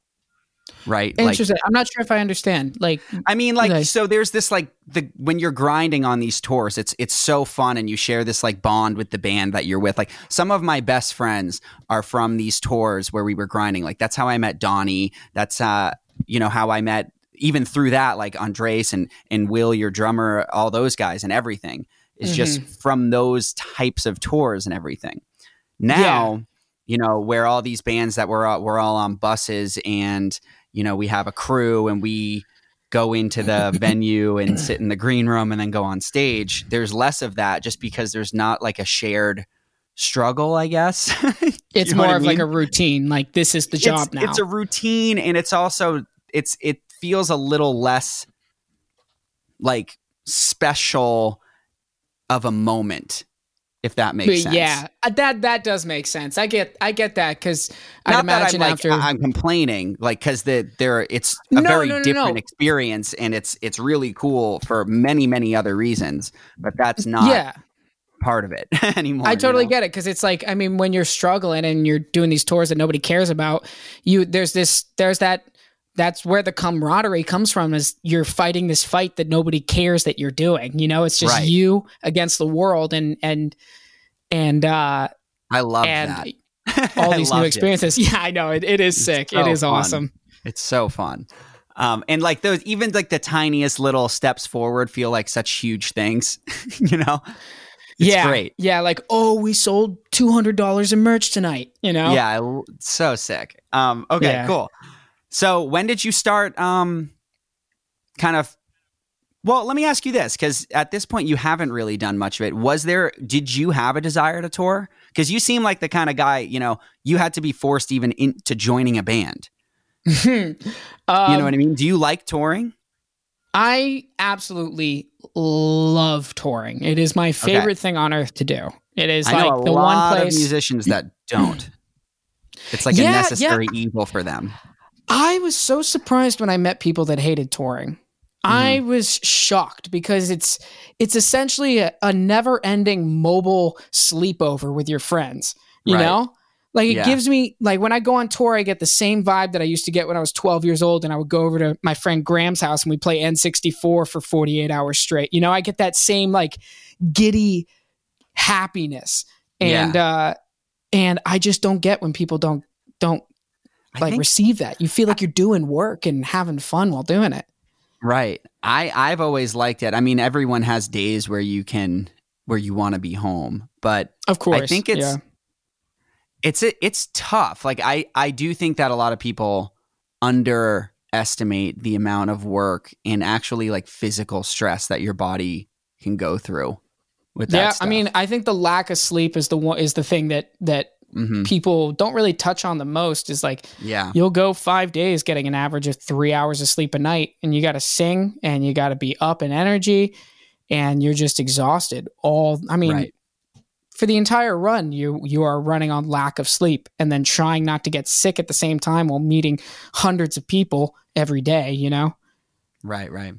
right? Like interesting i'm not sure if i understand like I mean, like, Okay. so there's this like the when you're grinding on these tours, it's it's so fun, and you share this like bond with the band that you're with. Like, some of my best friends are from these tours where we were grinding. Like, that's how I met Donnie. That's uh, you know, how I met even through that, like Andres and and Will, your drummer, all those guys, and everything is just mm-hmm. from those types of tours and everything. Now, you know, where all these bands that we're all, we're all on buses and you know we have a crew and we go into the venue and sit in the green room and then go on stage. There's less of that just because there's not like a shared struggle, I guess. it's You know what more of like a routine like this is the job it's, now It's a routine and it's also it's it feels a little less like special of a moment if that makes But sense. Yeah, uh, that that does make sense. I get I get that because I Not that imagine I'm like after I'm complaining, like because the there it's a No, very no, no, different experience and it's it's really cool for many many other reasons, but that's not yeah, part of it anymore. I you totally know? get it because it's like I mean when you're struggling and you're doing these tours that nobody cares about, you there's this there's that that's where the camaraderie comes from is you're fighting this fight that nobody cares that you're doing. You know, it's just Right. you against the world and and and uh I love and that. all these new loved it. experiences. Yeah, I know it, it is sick. so it is fun. awesome. It's so fun. Um, and like those, even like the tiniest little steps forward feel like such huge things, you know? It's yeah, great. Yeah, like oh, we sold two hundred dollars in merch tonight. You know. Yeah, so sick. Um, okay, Yeah. cool. So when did you start um, kind of Well, let me ask you this because at this point you haven't really done much of it. Was there, did you have a desire to tour? Because you seem like the kind of guy, you know, you had to be forced even into joining a band. Um, You know what I mean? Do you like touring? I absolutely love touring. It is my favorite thing on earth to do. It is I like know a the lot one place of musicians that don't. It's like Yeah, a yeah. necessary evil for them. I was so surprised when I met people that hated touring. I Mm-hmm. was shocked because it's it's essentially a, a never-ending mobile sleepover with your friends. You Right. know, like it Yeah. gives me like when I go on tour, I get the same vibe that I used to get when I was 12 years old, and I would go over to my friend Graham's house and we play N64 for 48 hours straight. You know, I get that same like giddy happiness, and uh, and I just don't get when people don't don't I like receive that. You feel like you're doing work and having fun while doing it. Right. I I've always liked it. I mean, everyone has days where you can where you want to be home, but Of course. I think it's yeah. it's it's tough. Like I I do think that a lot of people underestimate the amount of work and actually like physical stress that your body can go through with that Yeah, I mean, I think the lack of sleep is the one is the thing that that Mhm. people don't really touch on the most is like yeah. you'll go 5 days getting an average of 3 hours of sleep a night and you got to sing and you got to be up in energy and you're just exhausted all I mean Right. for the entire run you you are running on lack of sleep and then trying not to get sick at the same time while meeting hundreds of people every day, you know? Right, right.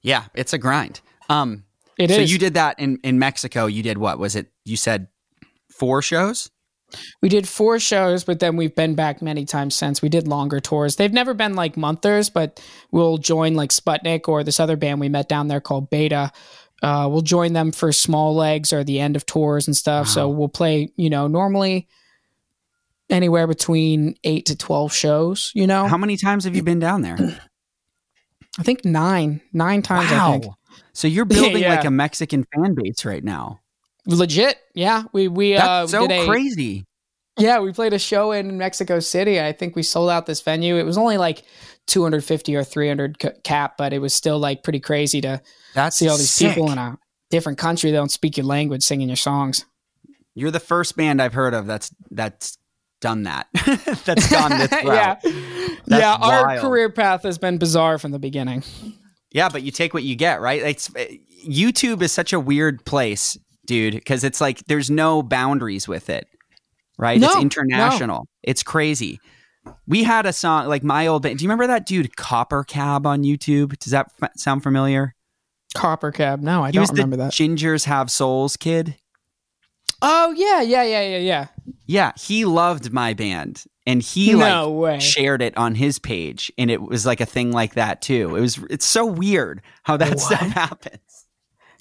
Yeah, it's a grind. Um It is. so you did that in in Mexico. You did what? Was it you said four shows? We did four shows, but then we've been back many times since. We did longer tours. They've never been like monthers, but we'll join like Sputnik or this other band we met down there called Beta. Uh, we'll join them for small legs or the end of tours and stuff. So we'll play, you know, normally anywhere between eight to 12 shows, you know? How many times have you been down there? I think nine, nine times, I think. So you're building Yeah. like a Mexican fan base right now. Legit. Yeah. We, we, uh, That's so did a, crazy. Yeah, we played a show in Mexico City. I think we sold out this venue. It was only like 250 or 300 ca- cap, but it was still like pretty crazy to That's see all these sick. people in a different country that don't speak your language singing your songs. You're the first band I've heard of that's that's done that. that's gone this route. yeah. That's yeah, our career path has been bizarre from the beginning. Yeah, but you take what you get, right? It's uh, YouTube is such a weird place, dude, because it's like there's no boundaries with it, right? No, it's no. international. It's crazy. We had a song like my old band. Do you remember that dude Copper Cab on YouTube? Does that f- sound familiar? Copper Cab. No, I he don't remember that. Gingers Have Souls kid. Oh, yeah, yeah, yeah, yeah, yeah. Yeah, he loved my band, and he No like way. shared it on his page, and it was like a thing like that too. It was it's so weird how that What? stuff happens.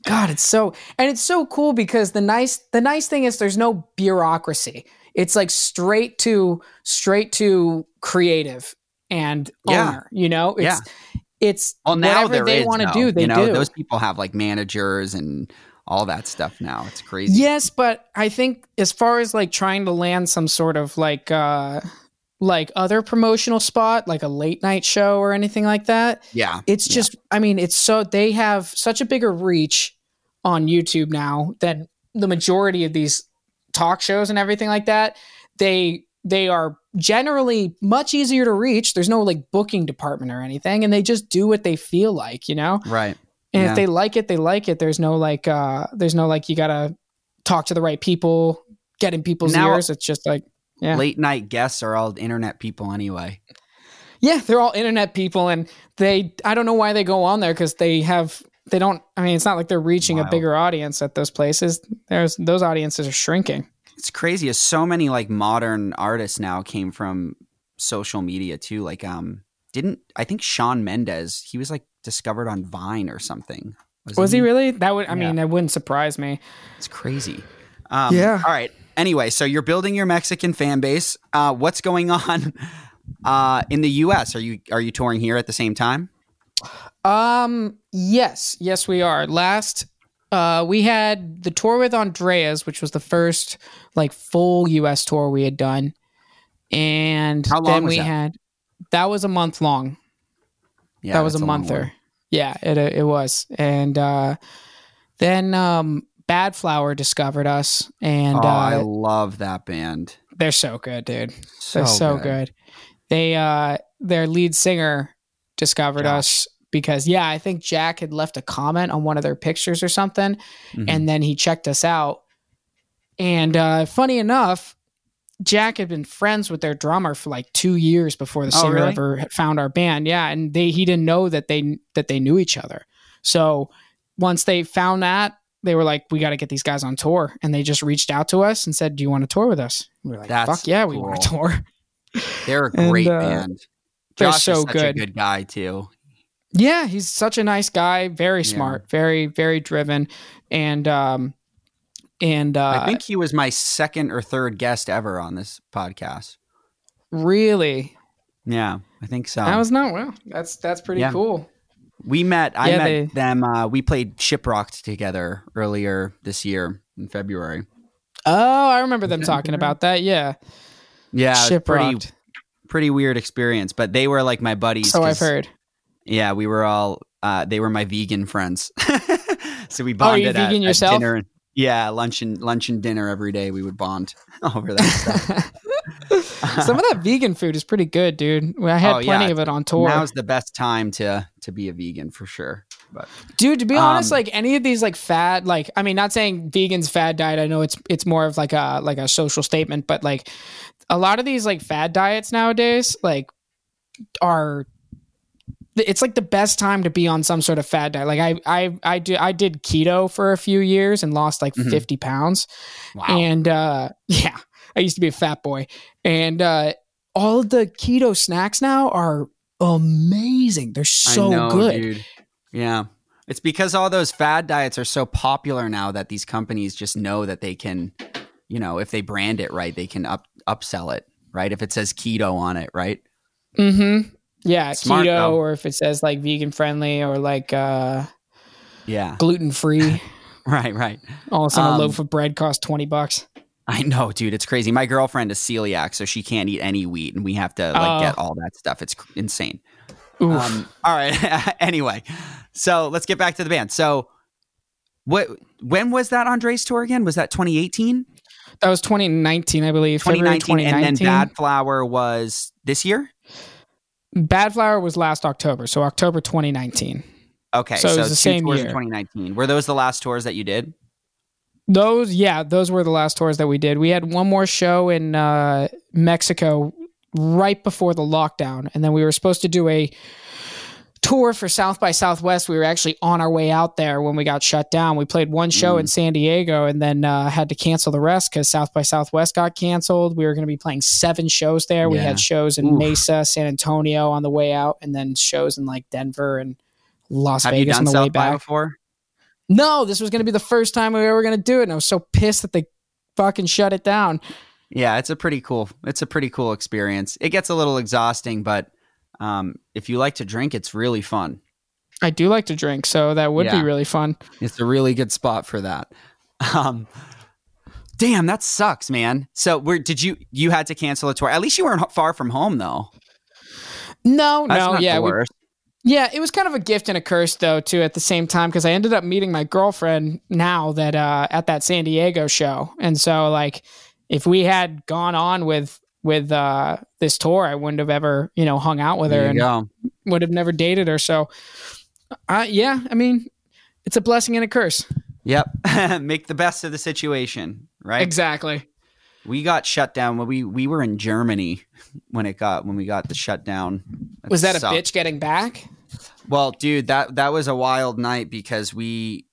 God, it's so and it's so cool because the nice the nice thing is there's no bureaucracy. It's like straight to straight to creative and Yeah. owner. You know, it's Yeah. it's Well, now whatever they want to though. do. They you know, do. those people have like managers and all that stuff now. It's crazy. Yes, but I think as far as like trying to land some sort of like uh like other promotional spot, like a late night show or anything like that, Yeah. it's Yeah. just i mean it's so they have such a bigger reach on youtube now than the majority of these talk shows and everything like that they they are generally much easier to reach there's no like booking department or anything and they just do what they feel like you know Right. and Yeah. if they like it they like it there's no like uh there's no like you gotta talk to the right people get in people's Now- ears it's just like Yeah. Late night guests are all internet people anyway. Yeah, they're all internet people, and they I don't know why they go on there because they have they don't. I mean, it's not like they're reaching Wild. a bigger audience at those places. There's those audiences are shrinking. It's crazy. As so many like modern artists now came from social media too. Like, um, didn't I think Shawn Mendes? He was like discovered on Vine or something. Wasn't Was he really? That would I Yeah. mean, that wouldn't surprise me. It's crazy. Um, Yeah. All right. Anyway, so you're building your Mexican fan base. Uh, what's going on uh, in the U.S.? Are you are you touring here at the same time? Um, yes, yes, we are. Last, uh, we had the tour with Andreas, which was the first like full U.S. tour we had done, and How long then we that? had that was a month long. Yeah, that was a monther. Yeah, it it was. And uh, then um, Badflower discovered us, and oh, I uh, love that band. they're so good, dude. So, They're so good. They uh, their lead singer discovered Jack. us because yeah, I think Jack had left a comment on one of their pictures or something, Mhm. and then he checked us out. And uh, funny enough, Jack had been friends with their drummer for like two years before the Oh, singer really? ever found our band. Yeah, and they he didn't know that they that they knew each other. So once they found that, they were like, "We got to get these guys on tour," and they just reached out to us and said, "Do you want to tour with us?" We were like, That's "Fuck yeah, we want to tour." They're a And, great uh, band. they're Josh so is such a good. good guy too. Yeah, he's such a nice guy, very Yeah. smart, very very driven, and um, and uh, I think he was my second or third guest ever on this podcast. really Yeah, I think so. that was not well. That's that's pretty Yeah. cool. We met. I Yeah, met they- them. Uh, we played Shiprocked together earlier this year in February. Oh, I remember them talking about that. Yeah, Yeah, was pretty pretty weird experience. But they were like my buddies. So I've heard. Yeah, we were all. Uh, they were my vegan friends. so we Oh, bonded you at, vegan at yourself? dinner. Yeah, lunch and lunch and dinner every day. We would bond over that stuff. Some of that vegan food is pretty good, dude. I had Oh, yeah. plenty of it on tour. Now's the best time to to be a vegan for sure. But Dude, to be honest, Um, like any of these like fad, like I mean, not saying vegans fad diet. I know it's it's more of like a like a social statement, but like a lot of these like fad diets nowadays, like are it's like the best time to be on some sort of fad diet. Like I I I do I did keto for a few years and lost like Mhm. fifty pounds, wow, and uh yeah, I used to be a fat boy, and uh all the keto snacks now are amazing. They're so I know, good. dude. Yeah. It's because all those fad diets are so popular now that these companies just know that they can, you know, if they brand it right, they can up upsell it, right? If it says keto on it, right? Mm-hmm. Yeah, Smart, keto, though. or if it says like vegan friendly or like uh, Yeah. gluten free. Right, right. All of a sudden, Um, a loaf of bread costs twenty bucks. I know, dude. It's crazy. My girlfriend is celiac, so she can't eat any wheat, and we have to like Oh. get all that stuff. It's cr- insane. Um, all right. anyway, so let's get back to the band. So, what? When was that Andres tour again? Was that 2018? that was 2019, I believe. February 2019, and then 2019. Badflower was this year. Badflower was last October, so October 2019. Okay, So so, it was the same year. 2019. Were those the last tours that you did? Those, yeah, those were the last tours that we did. We had one more show in uh, Mexico right before the lockdown, and then we were supposed to do a tour for South by Southwest. We were actually on our way out there when we got shut down. We played one show Mm. in San Diego, and then uh, had to cancel the rest because South by Southwest got canceled. We were going to be playing seven shows there. We had shows in Oof. Mesa, San Antonio on the way out, and then shows in like Denver and Las Have Vegas on the way South by back. before? No, this was going to be the first time we were going to do it, and I was so pissed that they fucking shut it down. Yeah, it's a pretty cool. It's a pretty cool experience. It gets a little exhausting, but um, if you like to drink, it's really fun. I do like to drink, so that would Yeah. be really fun. It's a really good spot for that. Um, damn, that sucks, man. So, where did you you had to cancel a tour? At least you weren't far from home, though. No, That's no, not yeah, the we, worst. Yeah. It was kind of a gift and a curse, though, too. At the same time, because I ended up meeting my girlfriend now that uh, at that San Diego show, and so like, if we had gone on with with uh, this tour, I wouldn't have ever you know hung out with her and go. would have never dated her. So, uh, yeah, I mean, it's a blessing and a curse. Yep. Make the best of the situation, right? Exactly. We got shut down when we we were in Germany when it got when we got the shutdown. Was that a bitch getting back? Well, dude, that that was a wild night because we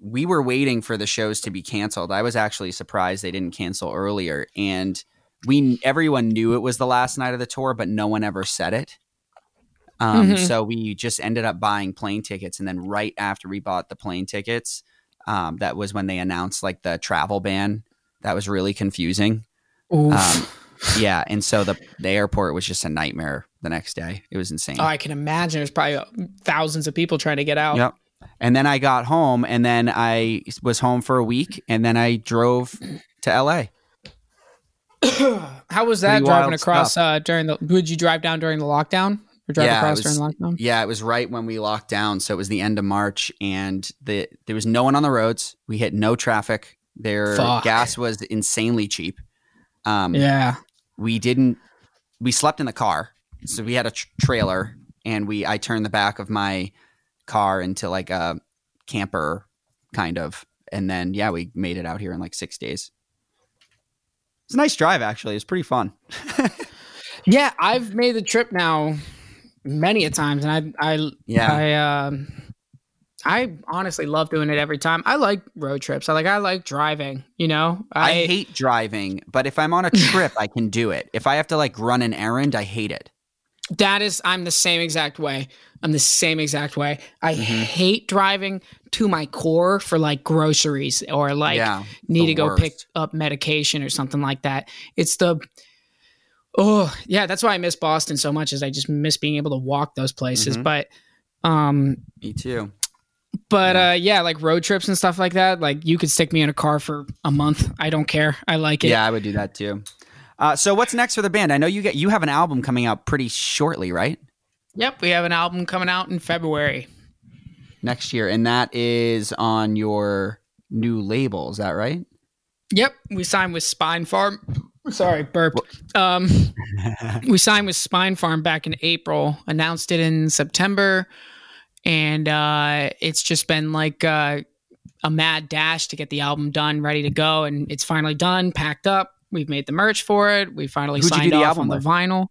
we were waiting for the shows to be canceled. I was actually surprised they didn't cancel earlier, and we everyone knew it was the last night of the tour, but no one ever said it. Um, Mhm. So we just ended up buying plane tickets, and then right after we bought the plane tickets, um, that was when they announced like the travel ban. That was really confusing. Um, yeah, and so the the airport was just a nightmare the next day. It was insane. oh, I can imagine. There's probably uh, thousands of people trying to get out. Yep. And then I got home, and then I was home for a week, and then I drove to LA. How was that Pretty driving across uh, during the? Would you drive down during the lockdown? or drive Yeah, it across was- during lockdown? Yeah, it was right when we locked down, so it was the end of March, and the there was no one on the roads. We hit no traffic. Their Fuck. gas was insanely cheap. Um, Yeah. we didn't. We slept in the car, so we had a tr- trailer, and we I turned the back of my car into like a camper, kind of, and then yeah, we made it out here in like six days. It's a nice drive, actually. It's pretty fun. Yeah, I've made the trip now many a times, and I I Yeah. I um I honestly love doing it every time. I like road trips. I like I like driving. You know, I, hate driving, but if I'm on a trip, I can do it. If I have to like run an errand, I hate it. that is I'm the same exact way. I'm the same exact way. I Mm-hmm. hate driving to my core for like groceries or like yeah, need to go worst. pick up medication or something like that. It's the oh yeah, that's why I miss Boston so much. Is I just miss being able to walk those places. Mhm. But um, Me too. But uh, yeah, like road trips and stuff like that. Like you could stick me in a car for a month. I don't care. I like it. Yeah, I would do that too. Uh, so what's next for the band? I know you get you have an album coming out pretty shortly, right? Yep. We have an album coming out in February. Next year, and that is on your new label. Is that right? Yep, we signed with Spinefarm. Sorry, burp. Um, we signed with Spinefarm back in April. Announced it in September, and uh, it's just been like uh, a mad dash to get the album done, ready to go, and it's finally done, packed up. We've made the merch for it. We finally Who'd signed off on with? the vinyl.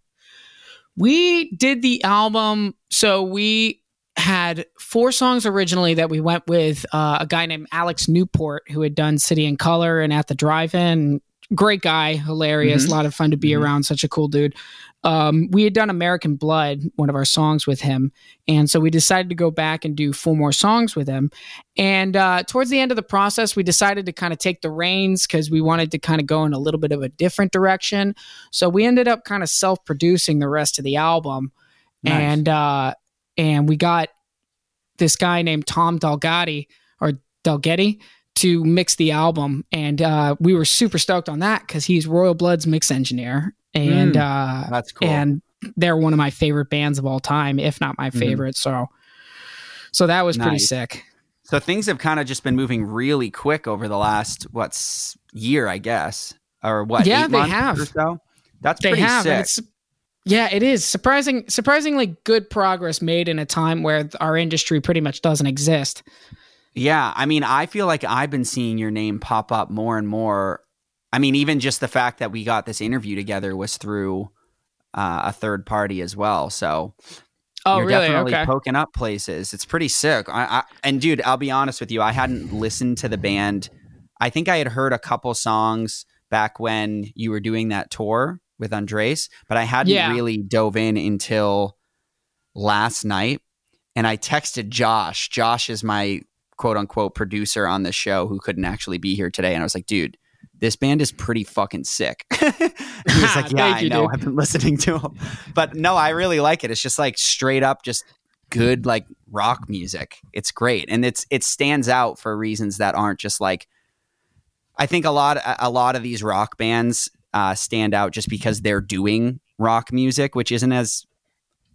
We did the album, so we had four songs originally that we went with uh, a guy named Alex Newport who had done City and Color and At the Drive-In. Great guy, hilarious, a lot of fun to be Mhm. around. Such a cool dude. Um, we had done American Blood, one of our songs with him, and so we decided to go back and do four more songs with him. And uh, towards the end of the process, we decided to kind of take the reins because we wanted to kind of go in a little bit of a different direction. So we ended up kind of self-producing the rest of the album, Nice. and uh, and we got this guy named Tom Dalgatti or Dalgetti to mix the album, and uh, we were super stoked on that because he's Royal Blood's mix engineer, and uh, That's cool. and they're one of my favorite bands of all time, if not my Mhm. favorite. So, so that was pretty sick. so things have kind of just been moving really quick over the last what's year, I guess, or what? Yeah, they have. Or so. That's They pretty have, sick. yeah, it is surprising, surprisingly good progress made in a time where our industry pretty much doesn't exist. Yeah, I mean, I feel like I've been seeing your name pop up more and more. I mean, even just the fact that we got this interview together was through uh, a third party as well. So Oh, you're really? definitely Okay. poking up places. It's pretty sick. I, I, and dude, I'll be honest with you, I hadn't listened to the band. I think I had heard a couple songs back when you were doing that tour with Andres, but I hadn't Yeah. really dove in until last night. And I texted Josh. Josh is my quote unquote producer on the show who couldn't actually be here today. And I was like, dude, this band is pretty fucking sick. he was like, yeah, I you, know. dude. I've been listening to them. But no, I really like it. It's just like straight up, just good like rock music. It's great. And it's it stands out for reasons that aren't just like I think a lot a lot of these rock bands uh, stand out just because they're doing rock music, which isn't as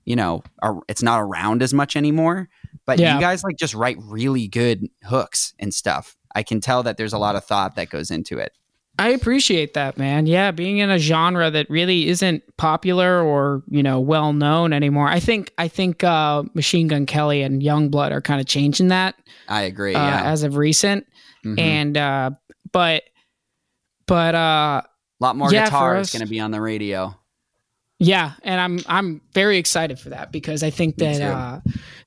you know, it's not around as much anymore. But Yeah. you guys like just write really good hooks and stuff. I can tell that there's a lot of thought that goes into it. I appreciate that, man. Yeah, being in a genre that really isn't popular or you know well known anymore. I think I think uh, Machine Gun Kelly and Yungblud are kind of changing that I agree. uh, yeah. as of recent. Mhm. And uh, but but uh, a lot more yeah, guitar is going to be on the radio. yeah, and I'm I'm very excited for that because I think that uh,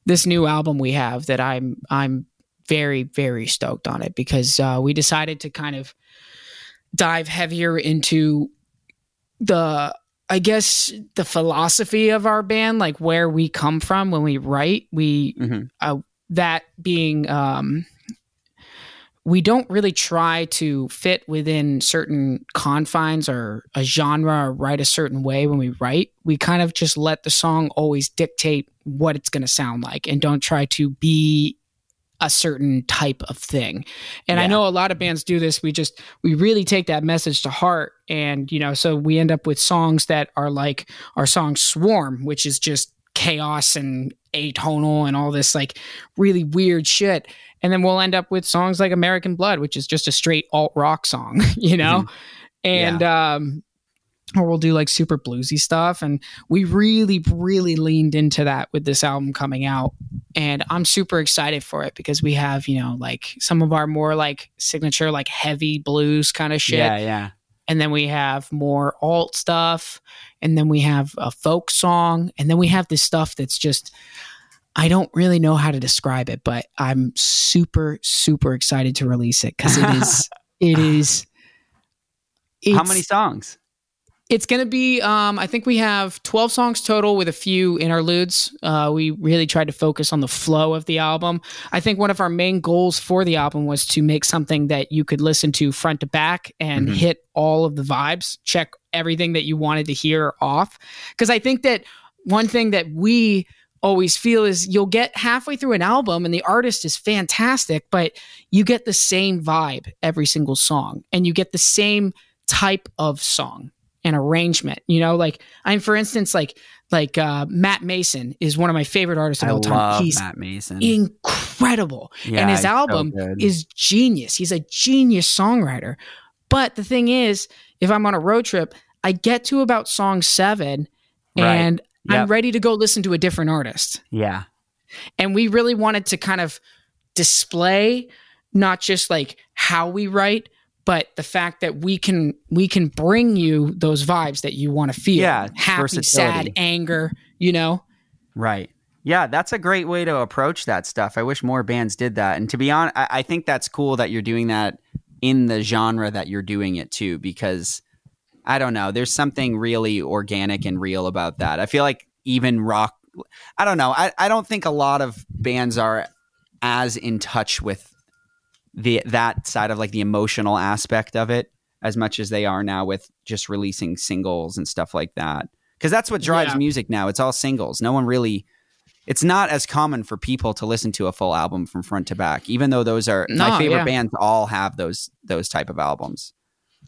this new album we have that I'm I'm very very stoked on it because uh, we decided to kind of dive heavier into the I guess the philosophy of our band, like where we come from when we write. We Mhm. uh, that being um, we don't really try to fit within certain confines or a genre or write a certain way when we write. We kind of just let the song always dictate what it's going to sound like and don't try to be a certain type of thing. And I know a lot of bands do this. We just we really take that message to heart and you know, so we end up with songs that are like our song Swarm, which is just chaos and atonal and all this like really weird shit. And then we'll end up with songs like American Blood, which is just a straight alt rock song, you know? And um or we'll do like super bluesy stuff. And we really, really leaned into that with this album coming out. And I'm super excited for it because we have, you know, like some of our more like signature, like heavy blues kind of shit. Yeah, yeah. And then we have more alt stuff. And then we have a folk song. And then we have this stuff that's just, I don't really know how to describe it, but I'm super, super excited to release it because it is, it is. How many songs? It's going to be, um, I think we have 12 songs total with a few interludes. Uh, we really tried to focus on the flow of the album. I think one of our main goals for the album was to make something that you could listen to front to back and Mhm. hit all of the vibes, check everything that you wanted to hear off. Because I think that one thing that we always feel is you'll get halfway through an album and the artist is fantastic, but you get the same vibe every single song and you get the same type of song and arrangement. You know, like I'm for instance, like like uh, Matt Maeson is one of my favorite artists of I all time. He's Matt Maeson. incredible, Yeah, and his he's so album is genius. He's a genius songwriter. But the thing is, if I'm on a road trip, I get to about song seven, Right. and I'm ready to go listen to a different artist yeah. and we really wanted to kind of display not just like how we write but the fact that we can we can bring you those vibes that you want to feel Yeah, happy sad anger you know Right. Yeah, that's a great way to approach that stuff. I wish more bands did that. And to be honest, I, I think that's cool that you're doing that in the genre that you're doing it too, because I don't know, there's something really organic and real about that. I feel like even rock, I don't know, I, I don't think a lot of bands are as in touch with the that side of like the emotional aspect of it as much as they are now with just releasing singles and stuff like that. Because that's what drives Yeah. music now. It's all singles. No one really. It's not as common for people to listen to a full album from front to back, even though those are my favorite yeah. bands. All have those those type of albums.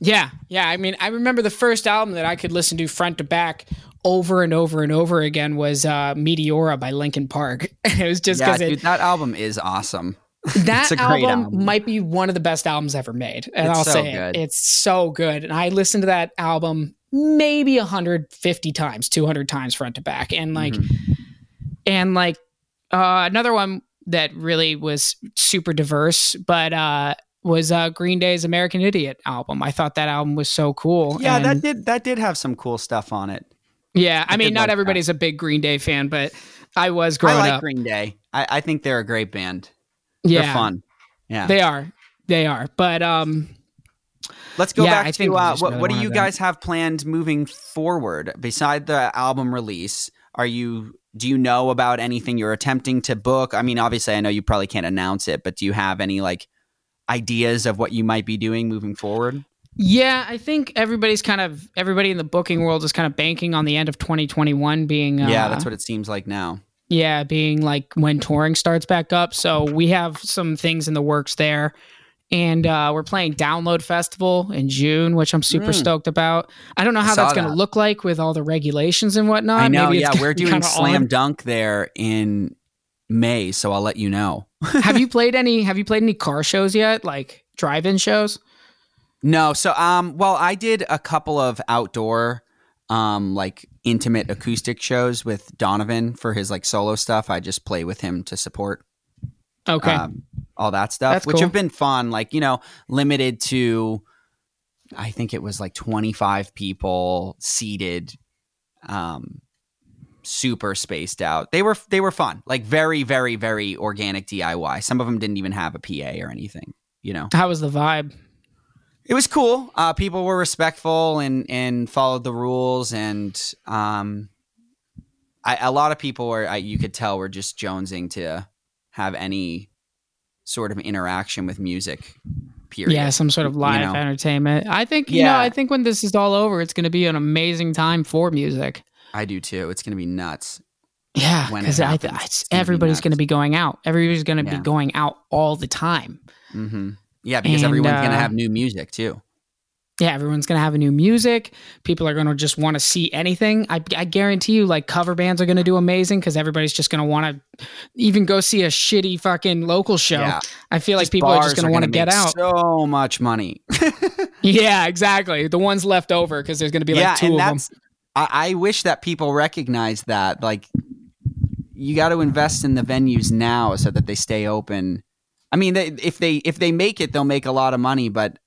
yeah yeah i mean i remember the first album that i could listen to front to back over and over and over again was uh meteora by linkin park it was just because dude, it that album is awesome. that It's a great album, album. might be one of the best albums ever made and It's i'll so say good. it it's so good and i listened to that album maybe 150 times 200 times front to back and like Mhm. and like uh another one that really was super diverse but uh was uh green day's american idiot album i thought that album was so cool yeah, and- that did that did have some cool stuff on it. yeah i, I mean not like that. everybody's a big green day fan but i was I like up Green Day. I, I think they're a great band. Yeah They're fun. Yeah. they are they are but um Let's go Yeah, back I to uh, what, what do you that. guys have planned moving forward beside the album release? Are you do you know about anything you're attempting to book? I mean, obviously, I know you probably can't announce it, but do you have any like ideas of what you might be doing moving forward? Yeah, I think everybody's kind of everybody in the booking world is kind of banking on the end of 2021 being uh, yeah, that's what it seems like now. Yeah being like when touring starts back up. So we have some things in the works there, and uh, we're playing Download Festival in June, which I'm super Mm. stoked about. I don't know how saw that's going to that. look like with all the regulations and whatnot. I know. Maybe Yeah, we're doing Slam odd. Dunk there in May, so I'll let you know. have you played any? Have you played any car shows yet? Like drive-in shows? No, so um well I did a couple of outdoor um like intimate acoustic shows with Donovan for his like solo stuff. I just play with him to support Okay. um all that stuff, That's which cool. have been fun, like, you know, limited to I think it was like 25 people seated um super spaced out. They were they were fun. Like very very very organic DIY. Some of them didn't even have a PA or anything, you know. how was the vibe? It was cool. Uh, people were respectful and and followed the rules, and um, I, a lot of people were. I, you could tell were just jonesing to have any sort of interaction with music. Period. Yeah, some sort of live know? entertainment. I think you know. I think when this is all over, it's going to be an amazing time for music. I do too. It's gonna be nuts. Yeah, it because I, happens, I, it's gonna be everybody's going to be going out. Everybody's going to Yeah. be going out all the time. hmm Yeah, because And, everyone's gonna uh, have new music too. yeah, everyone's gonna have a new music. People are gonna just want to see anything. I, I guarantee you, like cover bands are gonna do amazing because everybody's just gonna want to even go see a shitty fucking local show. Yeah. I feel like people are just gonna want to get out. So much money. yeah, exactly. The ones left over because there's gonna be like yeah, two of them. I, I wish that people recognize that. Like, you got to invest in the venues now so that they stay open. I mean, they, if they if they make it, they'll make a lot of money. But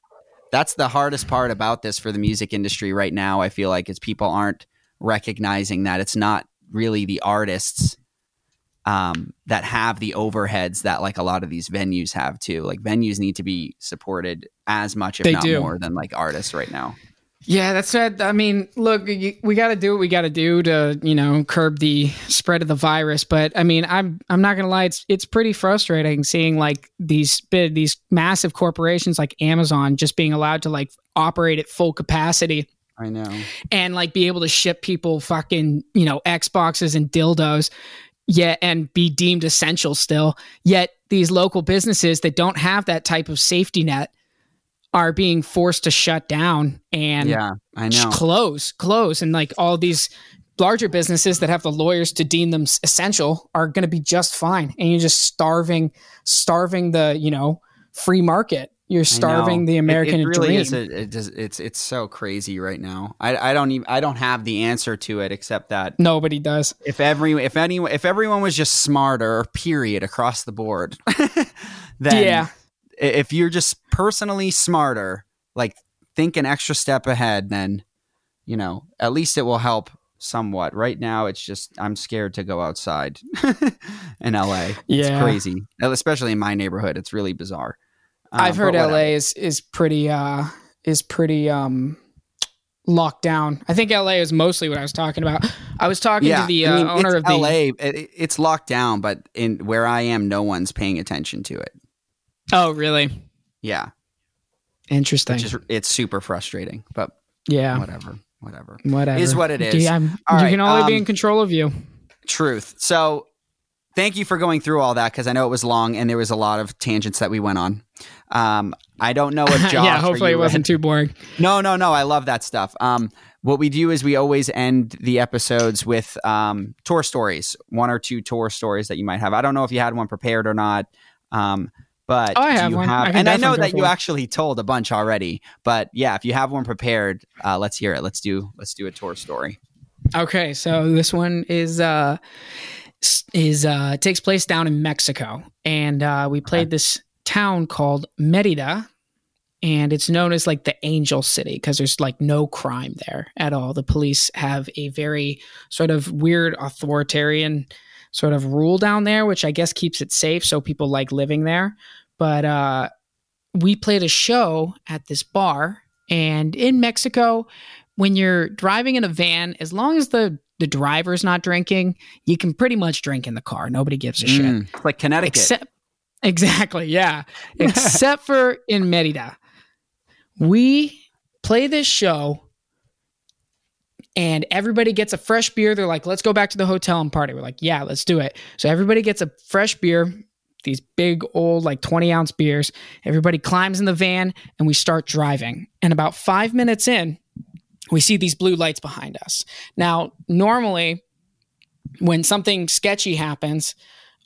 that's the hardest part about this for the music industry right now. I feel like is people aren't recognizing that it's not really the artists um, that have the overheads that like a lot of these venues have too. Like venues need to be supported as much, if They not do. more, than like artists right now. Yeah, that's right. I mean, look, we got to do what we got to do to, you know, curb the spread of the virus. But I mean, I'm I'm not gonna lie, it's it's pretty frustrating seeing like these big these massive corporations like Amazon just being allowed to like operate at full capacity I know. and like be able to ship people fucking you know Xboxes and dildos. Yet and be deemed essential still. Yet these local businesses that don't have that type of safety net are being forced to shut down and Yeah, I know. close, close, and like all these larger businesses that have the lawyers to deem them essential are going to be just fine. And you're just starving, starving the you know free market. You're starving the It- American it, really dream. Is a, it it's it's so crazy right now. I, I don't even I don't have the answer to it except that Nobody does. if every if any if everyone was just smarter, period, across the board, then yeah, if you're just personally smarter, like think an extra step ahead, then you know at least it will help somewhat. Right now, it's just I'm scared to go outside in LA. Yeah. It's crazy, especially in my neighborhood. It's really bizarre. Um, I've heard. LA is is pretty uh is pretty um locked down. I think LA is mostly what I was talking about. I was talking to the uh, I mean, owner it's of the LA. It, it's locked down, but in where I am, no one's paying attention to it. Oh, really? Yeah, Interesting. which is it's super frustrating. But yeah. whatever, whatever. Whatever. Is what it is. Yeah, you right, can only be um, in control of you. Truth. So, thank you for going through all that because I know it was long and there was a lot of tangents that we went on. Um, I don't know if Josh. yeah, hopefully you it wasn't too boring. No, no, no. I love that stuff. Um, what we do is we always end the episodes with um, tour stories, one or two tour stories that you might have. I don't know if you had one prepared or not. Um, but Oh, have you one. I and I know that you one. actually told a bunch already. But yeah, if you have one prepared, uh, let's hear it. Let's do let's do a tour story. Okay, so this one is uh is uh takes place down in Mexico, and uh, we played this town called Merida, and it's known as like the Angel City because there's like no crime there at all. The police have a very sort of weird authoritarian sort of rule down there, which I guess keeps it safe, so people like living there. But uh, we played a show at this bar, and in Mexico, when you're driving in a van, as long as the the driver's not drinking, you can pretty much drink in the car. Nobody gives a shit. Mm, it's like Connecticut. Except exactly, yeah. Except for in Merida. We play this show and everybody gets a fresh beer. They're like, let's go back to the hotel and party. We're like, yeah, let's do it. So everybody gets a fresh beer, these big old like 20 ounce beers. Everybody climbs in the van and we start driving. And about five minutes in, we see these blue lights behind us. Now, normally, when something sketchy happens,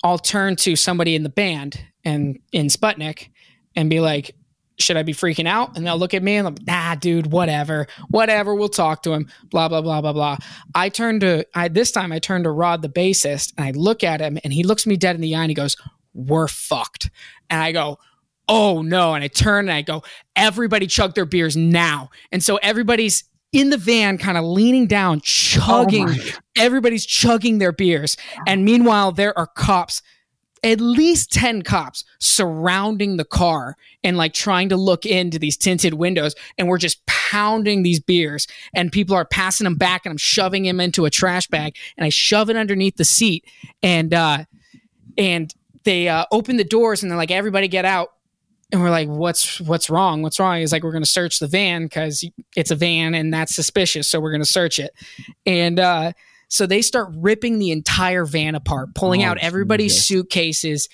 I'll turn to somebody in the band and in Sputnik and be like, should I be freaking out? And they'll look at me and I'm like, nah, dude, whatever, whatever. We'll talk to him. Blah blah blah blah blah. I turn to I this time I turn to Rod the bassist and I look at him and he looks me dead in the eye and he goes, "We're fucked." And I go, "Oh no!" And I turn and I go, "Everybody chug their beers now." And so everybody's in the van, kind of leaning down, oh chugging. everybody's chugging their beers, and meanwhile there are cops at least 10 cops surrounding the car and like trying to look into these tinted windows and we're just pounding these beers and people are passing them back and I'm shoving him into a trash bag and I shove it underneath the seat and uh and they uh open the doors and they're like everybody get out. And we're like what's what's wrong? What's wrong? He's like we're to search the van cuz it's a van and that's suspicious so we're to search it. And uh so they start ripping the entire van apart, pulling Oh, out everybody's Jesus. suitcases,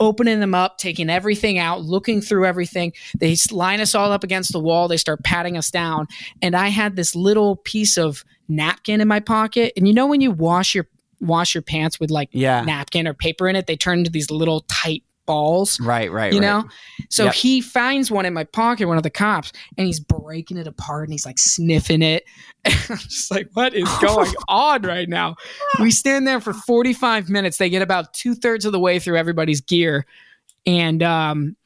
opening them up, taking everything out, looking through everything. They line us all up against the wall. They start patting us down. And I had this little piece of napkin in my pocket. And you know when you wash your wash your pants with like Yeah. napkin or paper in it, they turn into these little tight balls. Right, right, You right. know? So Yep. he finds one in my pocket, one of the cops, and he's breaking it apart and he's like sniffing it. I'm just like, what is going on right now? We stand there for 45 minutes. They get about two thirds of the way through everybody's gear. And um,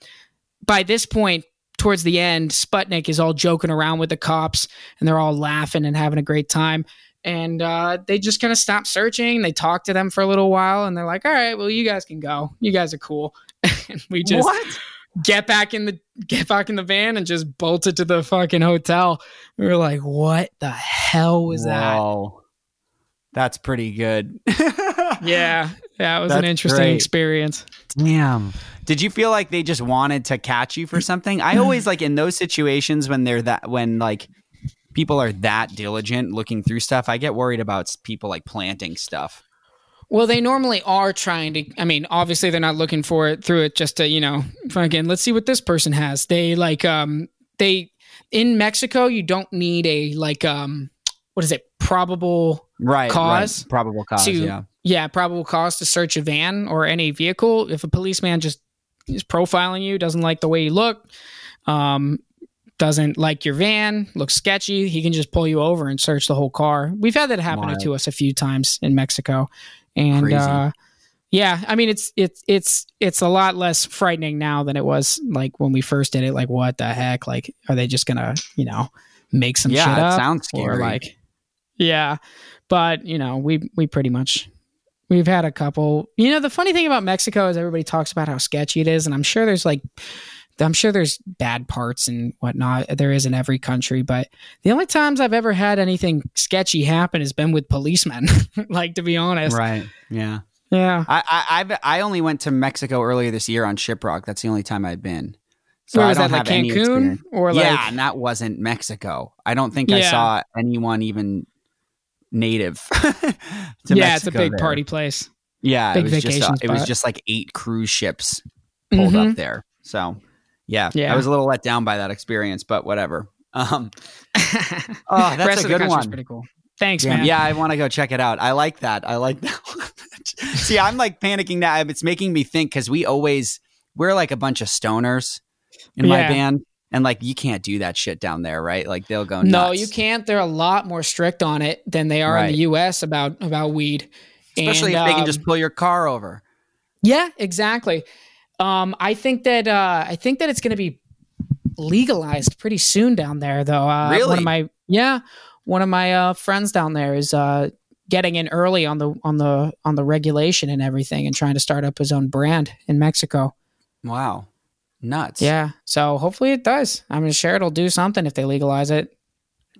by this point, towards the end, Sputnik is all joking around with the cops and they're all laughing and having a great time. And uh, they just kind of stop searching. They talk to them for a little while and they're like, all right, well, you guys can go. You guys are cool. And we just what? get back in the get back in the van and just bolted to the fucking hotel. We were like, what the hell was that? That's pretty good. Yeah. Yeah, it was an interesting great. experience. Damn. Did you feel like they just wanted to catch you for mm. something? I always like in those situations when they're that when like people are that diligent looking through stuff, I get worried about people like planting stuff. Well, they normally are trying to. I mean, obviously, they're not looking for it through it just to, you know, again, let's see what this person has. They like, um, they in Mexico, you don't need a like, um, what is it, probable Right. Cause right. Probable cause, to, yeah. yeah, probable cause to search a van or any vehicle. If a policeman just is profiling you, doesn't like the way you look, um, doesn't like your van, looks sketchy, he can just pull you over and search the whole car. We've had that happen Wild. to us a few times in Mexico, and uh, yeah, I mean it's it's it's it's a lot less frightening now than it was like when we first did it. Like, what the heck? Like, are they just gonna you know make some Yeah, shit it up? sounds or like yeah but you know we we pretty much we've had a couple you know the funny thing about mexico is everybody talks about how sketchy it is and i'm sure there's like i'm sure there's bad parts and whatnot there is in every country but the only times i've ever had anything sketchy happen has been with policemen like to be honest Right. Yeah. yeah I, I I've I only went to Mexico earlier this year on ShipRocked. That's the only time I'd been. So Where I was don't that like have any cancun experience. or like yeah, and that wasn't Mexico. I don't think I saw anyone even native. to yeah it's a big there. party place Yeah, big it was just vacation uh, it was just like eight cruise ships pulled Mhm. up there. So yeah, Yeah. I was a little let down by that experience, but whatever. Um, oh that's rest a good one. pretty cool thanks Damn, man yeah, I want to go check it out. I like that. I like that. See, I'm like panicking now. It's making me think because we always we're like a bunch of stoners in my band, and like you can't do that shit down there, right? Like they'll go. No, you can't. They're a lot more strict on it than they are in the U.S. about about weed. especially And, if they can um, just pull your car over. Yeah, exactly. Um, I think that uh, I think that it's going to be legalized pretty soon down there, though. Uh, One Really? of my yeah, one of my uh, friends down there is uh, getting in early on the on the on the regulation and everything, and trying to start up his own brand in Mexico. Wow, nuts. Yeah, so hopefully it does. I'm sure it'll do something if they legalize it.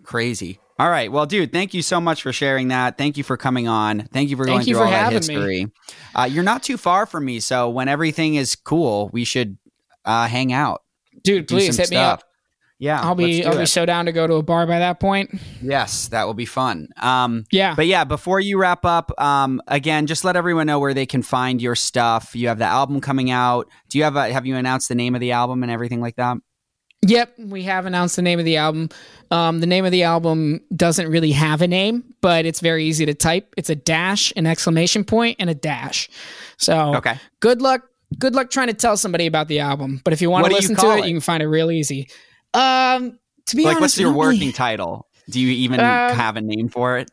Crazy. All right, well, dude, thank you so much for sharing that. Thank you for coming on. Thank you for Thank going you through all that history. Uh, you're not too far from me, so when everything is cool, we should uh, hang out. Dude, please hit me up. Yeah, I'll be I'll be it. so down to go to a bar by that point. Yes, that will be fun. Um, Yeah. but yeah, before you wrap up, um, again, just let everyone know where they can find your stuff. You have the album coming out. Do you have a, have you announced the name of the album and everything like that? Yep, we have announced the name of the album. Um, the name of the album doesn't really have a name, but it's very easy to type. It's a dash, an exclamation point, and a dash. So Okay. good luck. Good luck trying to tell somebody about the album. But if you want What to listen to it, it? you can find it real easy. Um, to be like, honest, what's your working title? Do you even Um, have a name for it?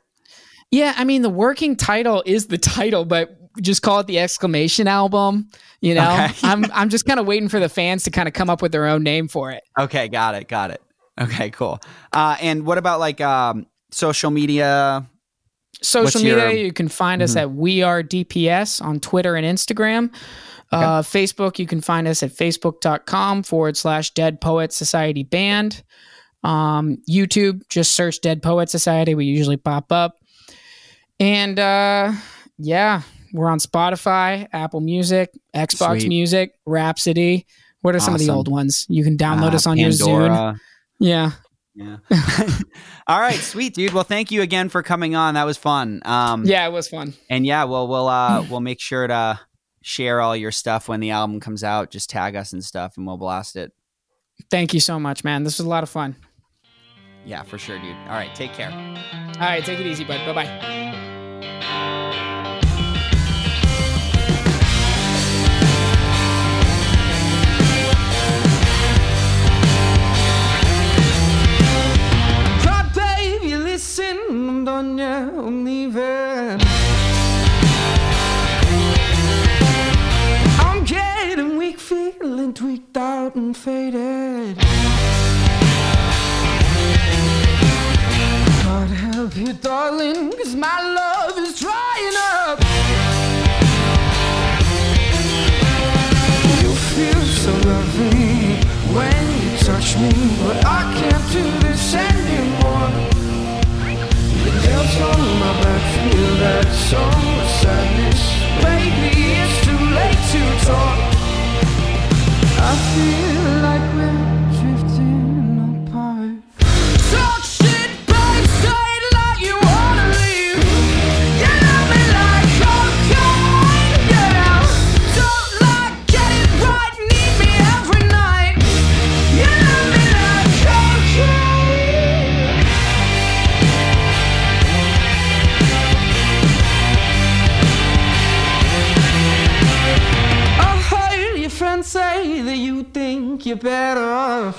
Yeah, I mean the working title is the title, but just call it the exclamation album. You know, Okay. I'm I'm just kind of waiting for the fans to kind of come up with their own name for it. Okay, got it, got it. Okay, cool. Uh, and what about like um, social media? Social What's media, your- you can find us at We Are DPS on Twitter and Instagram. Uh, Facebook, you can find us at facebook.com forward slash Dead Poet Society Band. Um, YouTube, just search Dead Poet Society. We usually pop up. And uh, yeah, we're on Spotify, Apple Music, Xbox Sweet. Music, Rhapsody. What are some of the old ones? You can download Uh, us on your Zune. Yeah. Yeah. All right, sweet dude. Well, thank you again for coming on. That was fun. Um, Yeah, it was fun. And yeah, well, we'll uh, we'll make sure to share all your stuff when the album comes out. Just tag us and stuff, and we'll blast it. Thank you so much, man. This was a lot of fun. Yeah, for sure, dude. All right, take care. All right, take it easy, bud. Bye bye. I'm done, I'm leaving. I'm getting weak, feeling tweaked out and faded. God help you, darling, cause my love is drying up. You feel so loving when you touch me, but I can't do this anymore. Feel that soft sunshine baby it's too late to talk. I feel like we're think you're better off.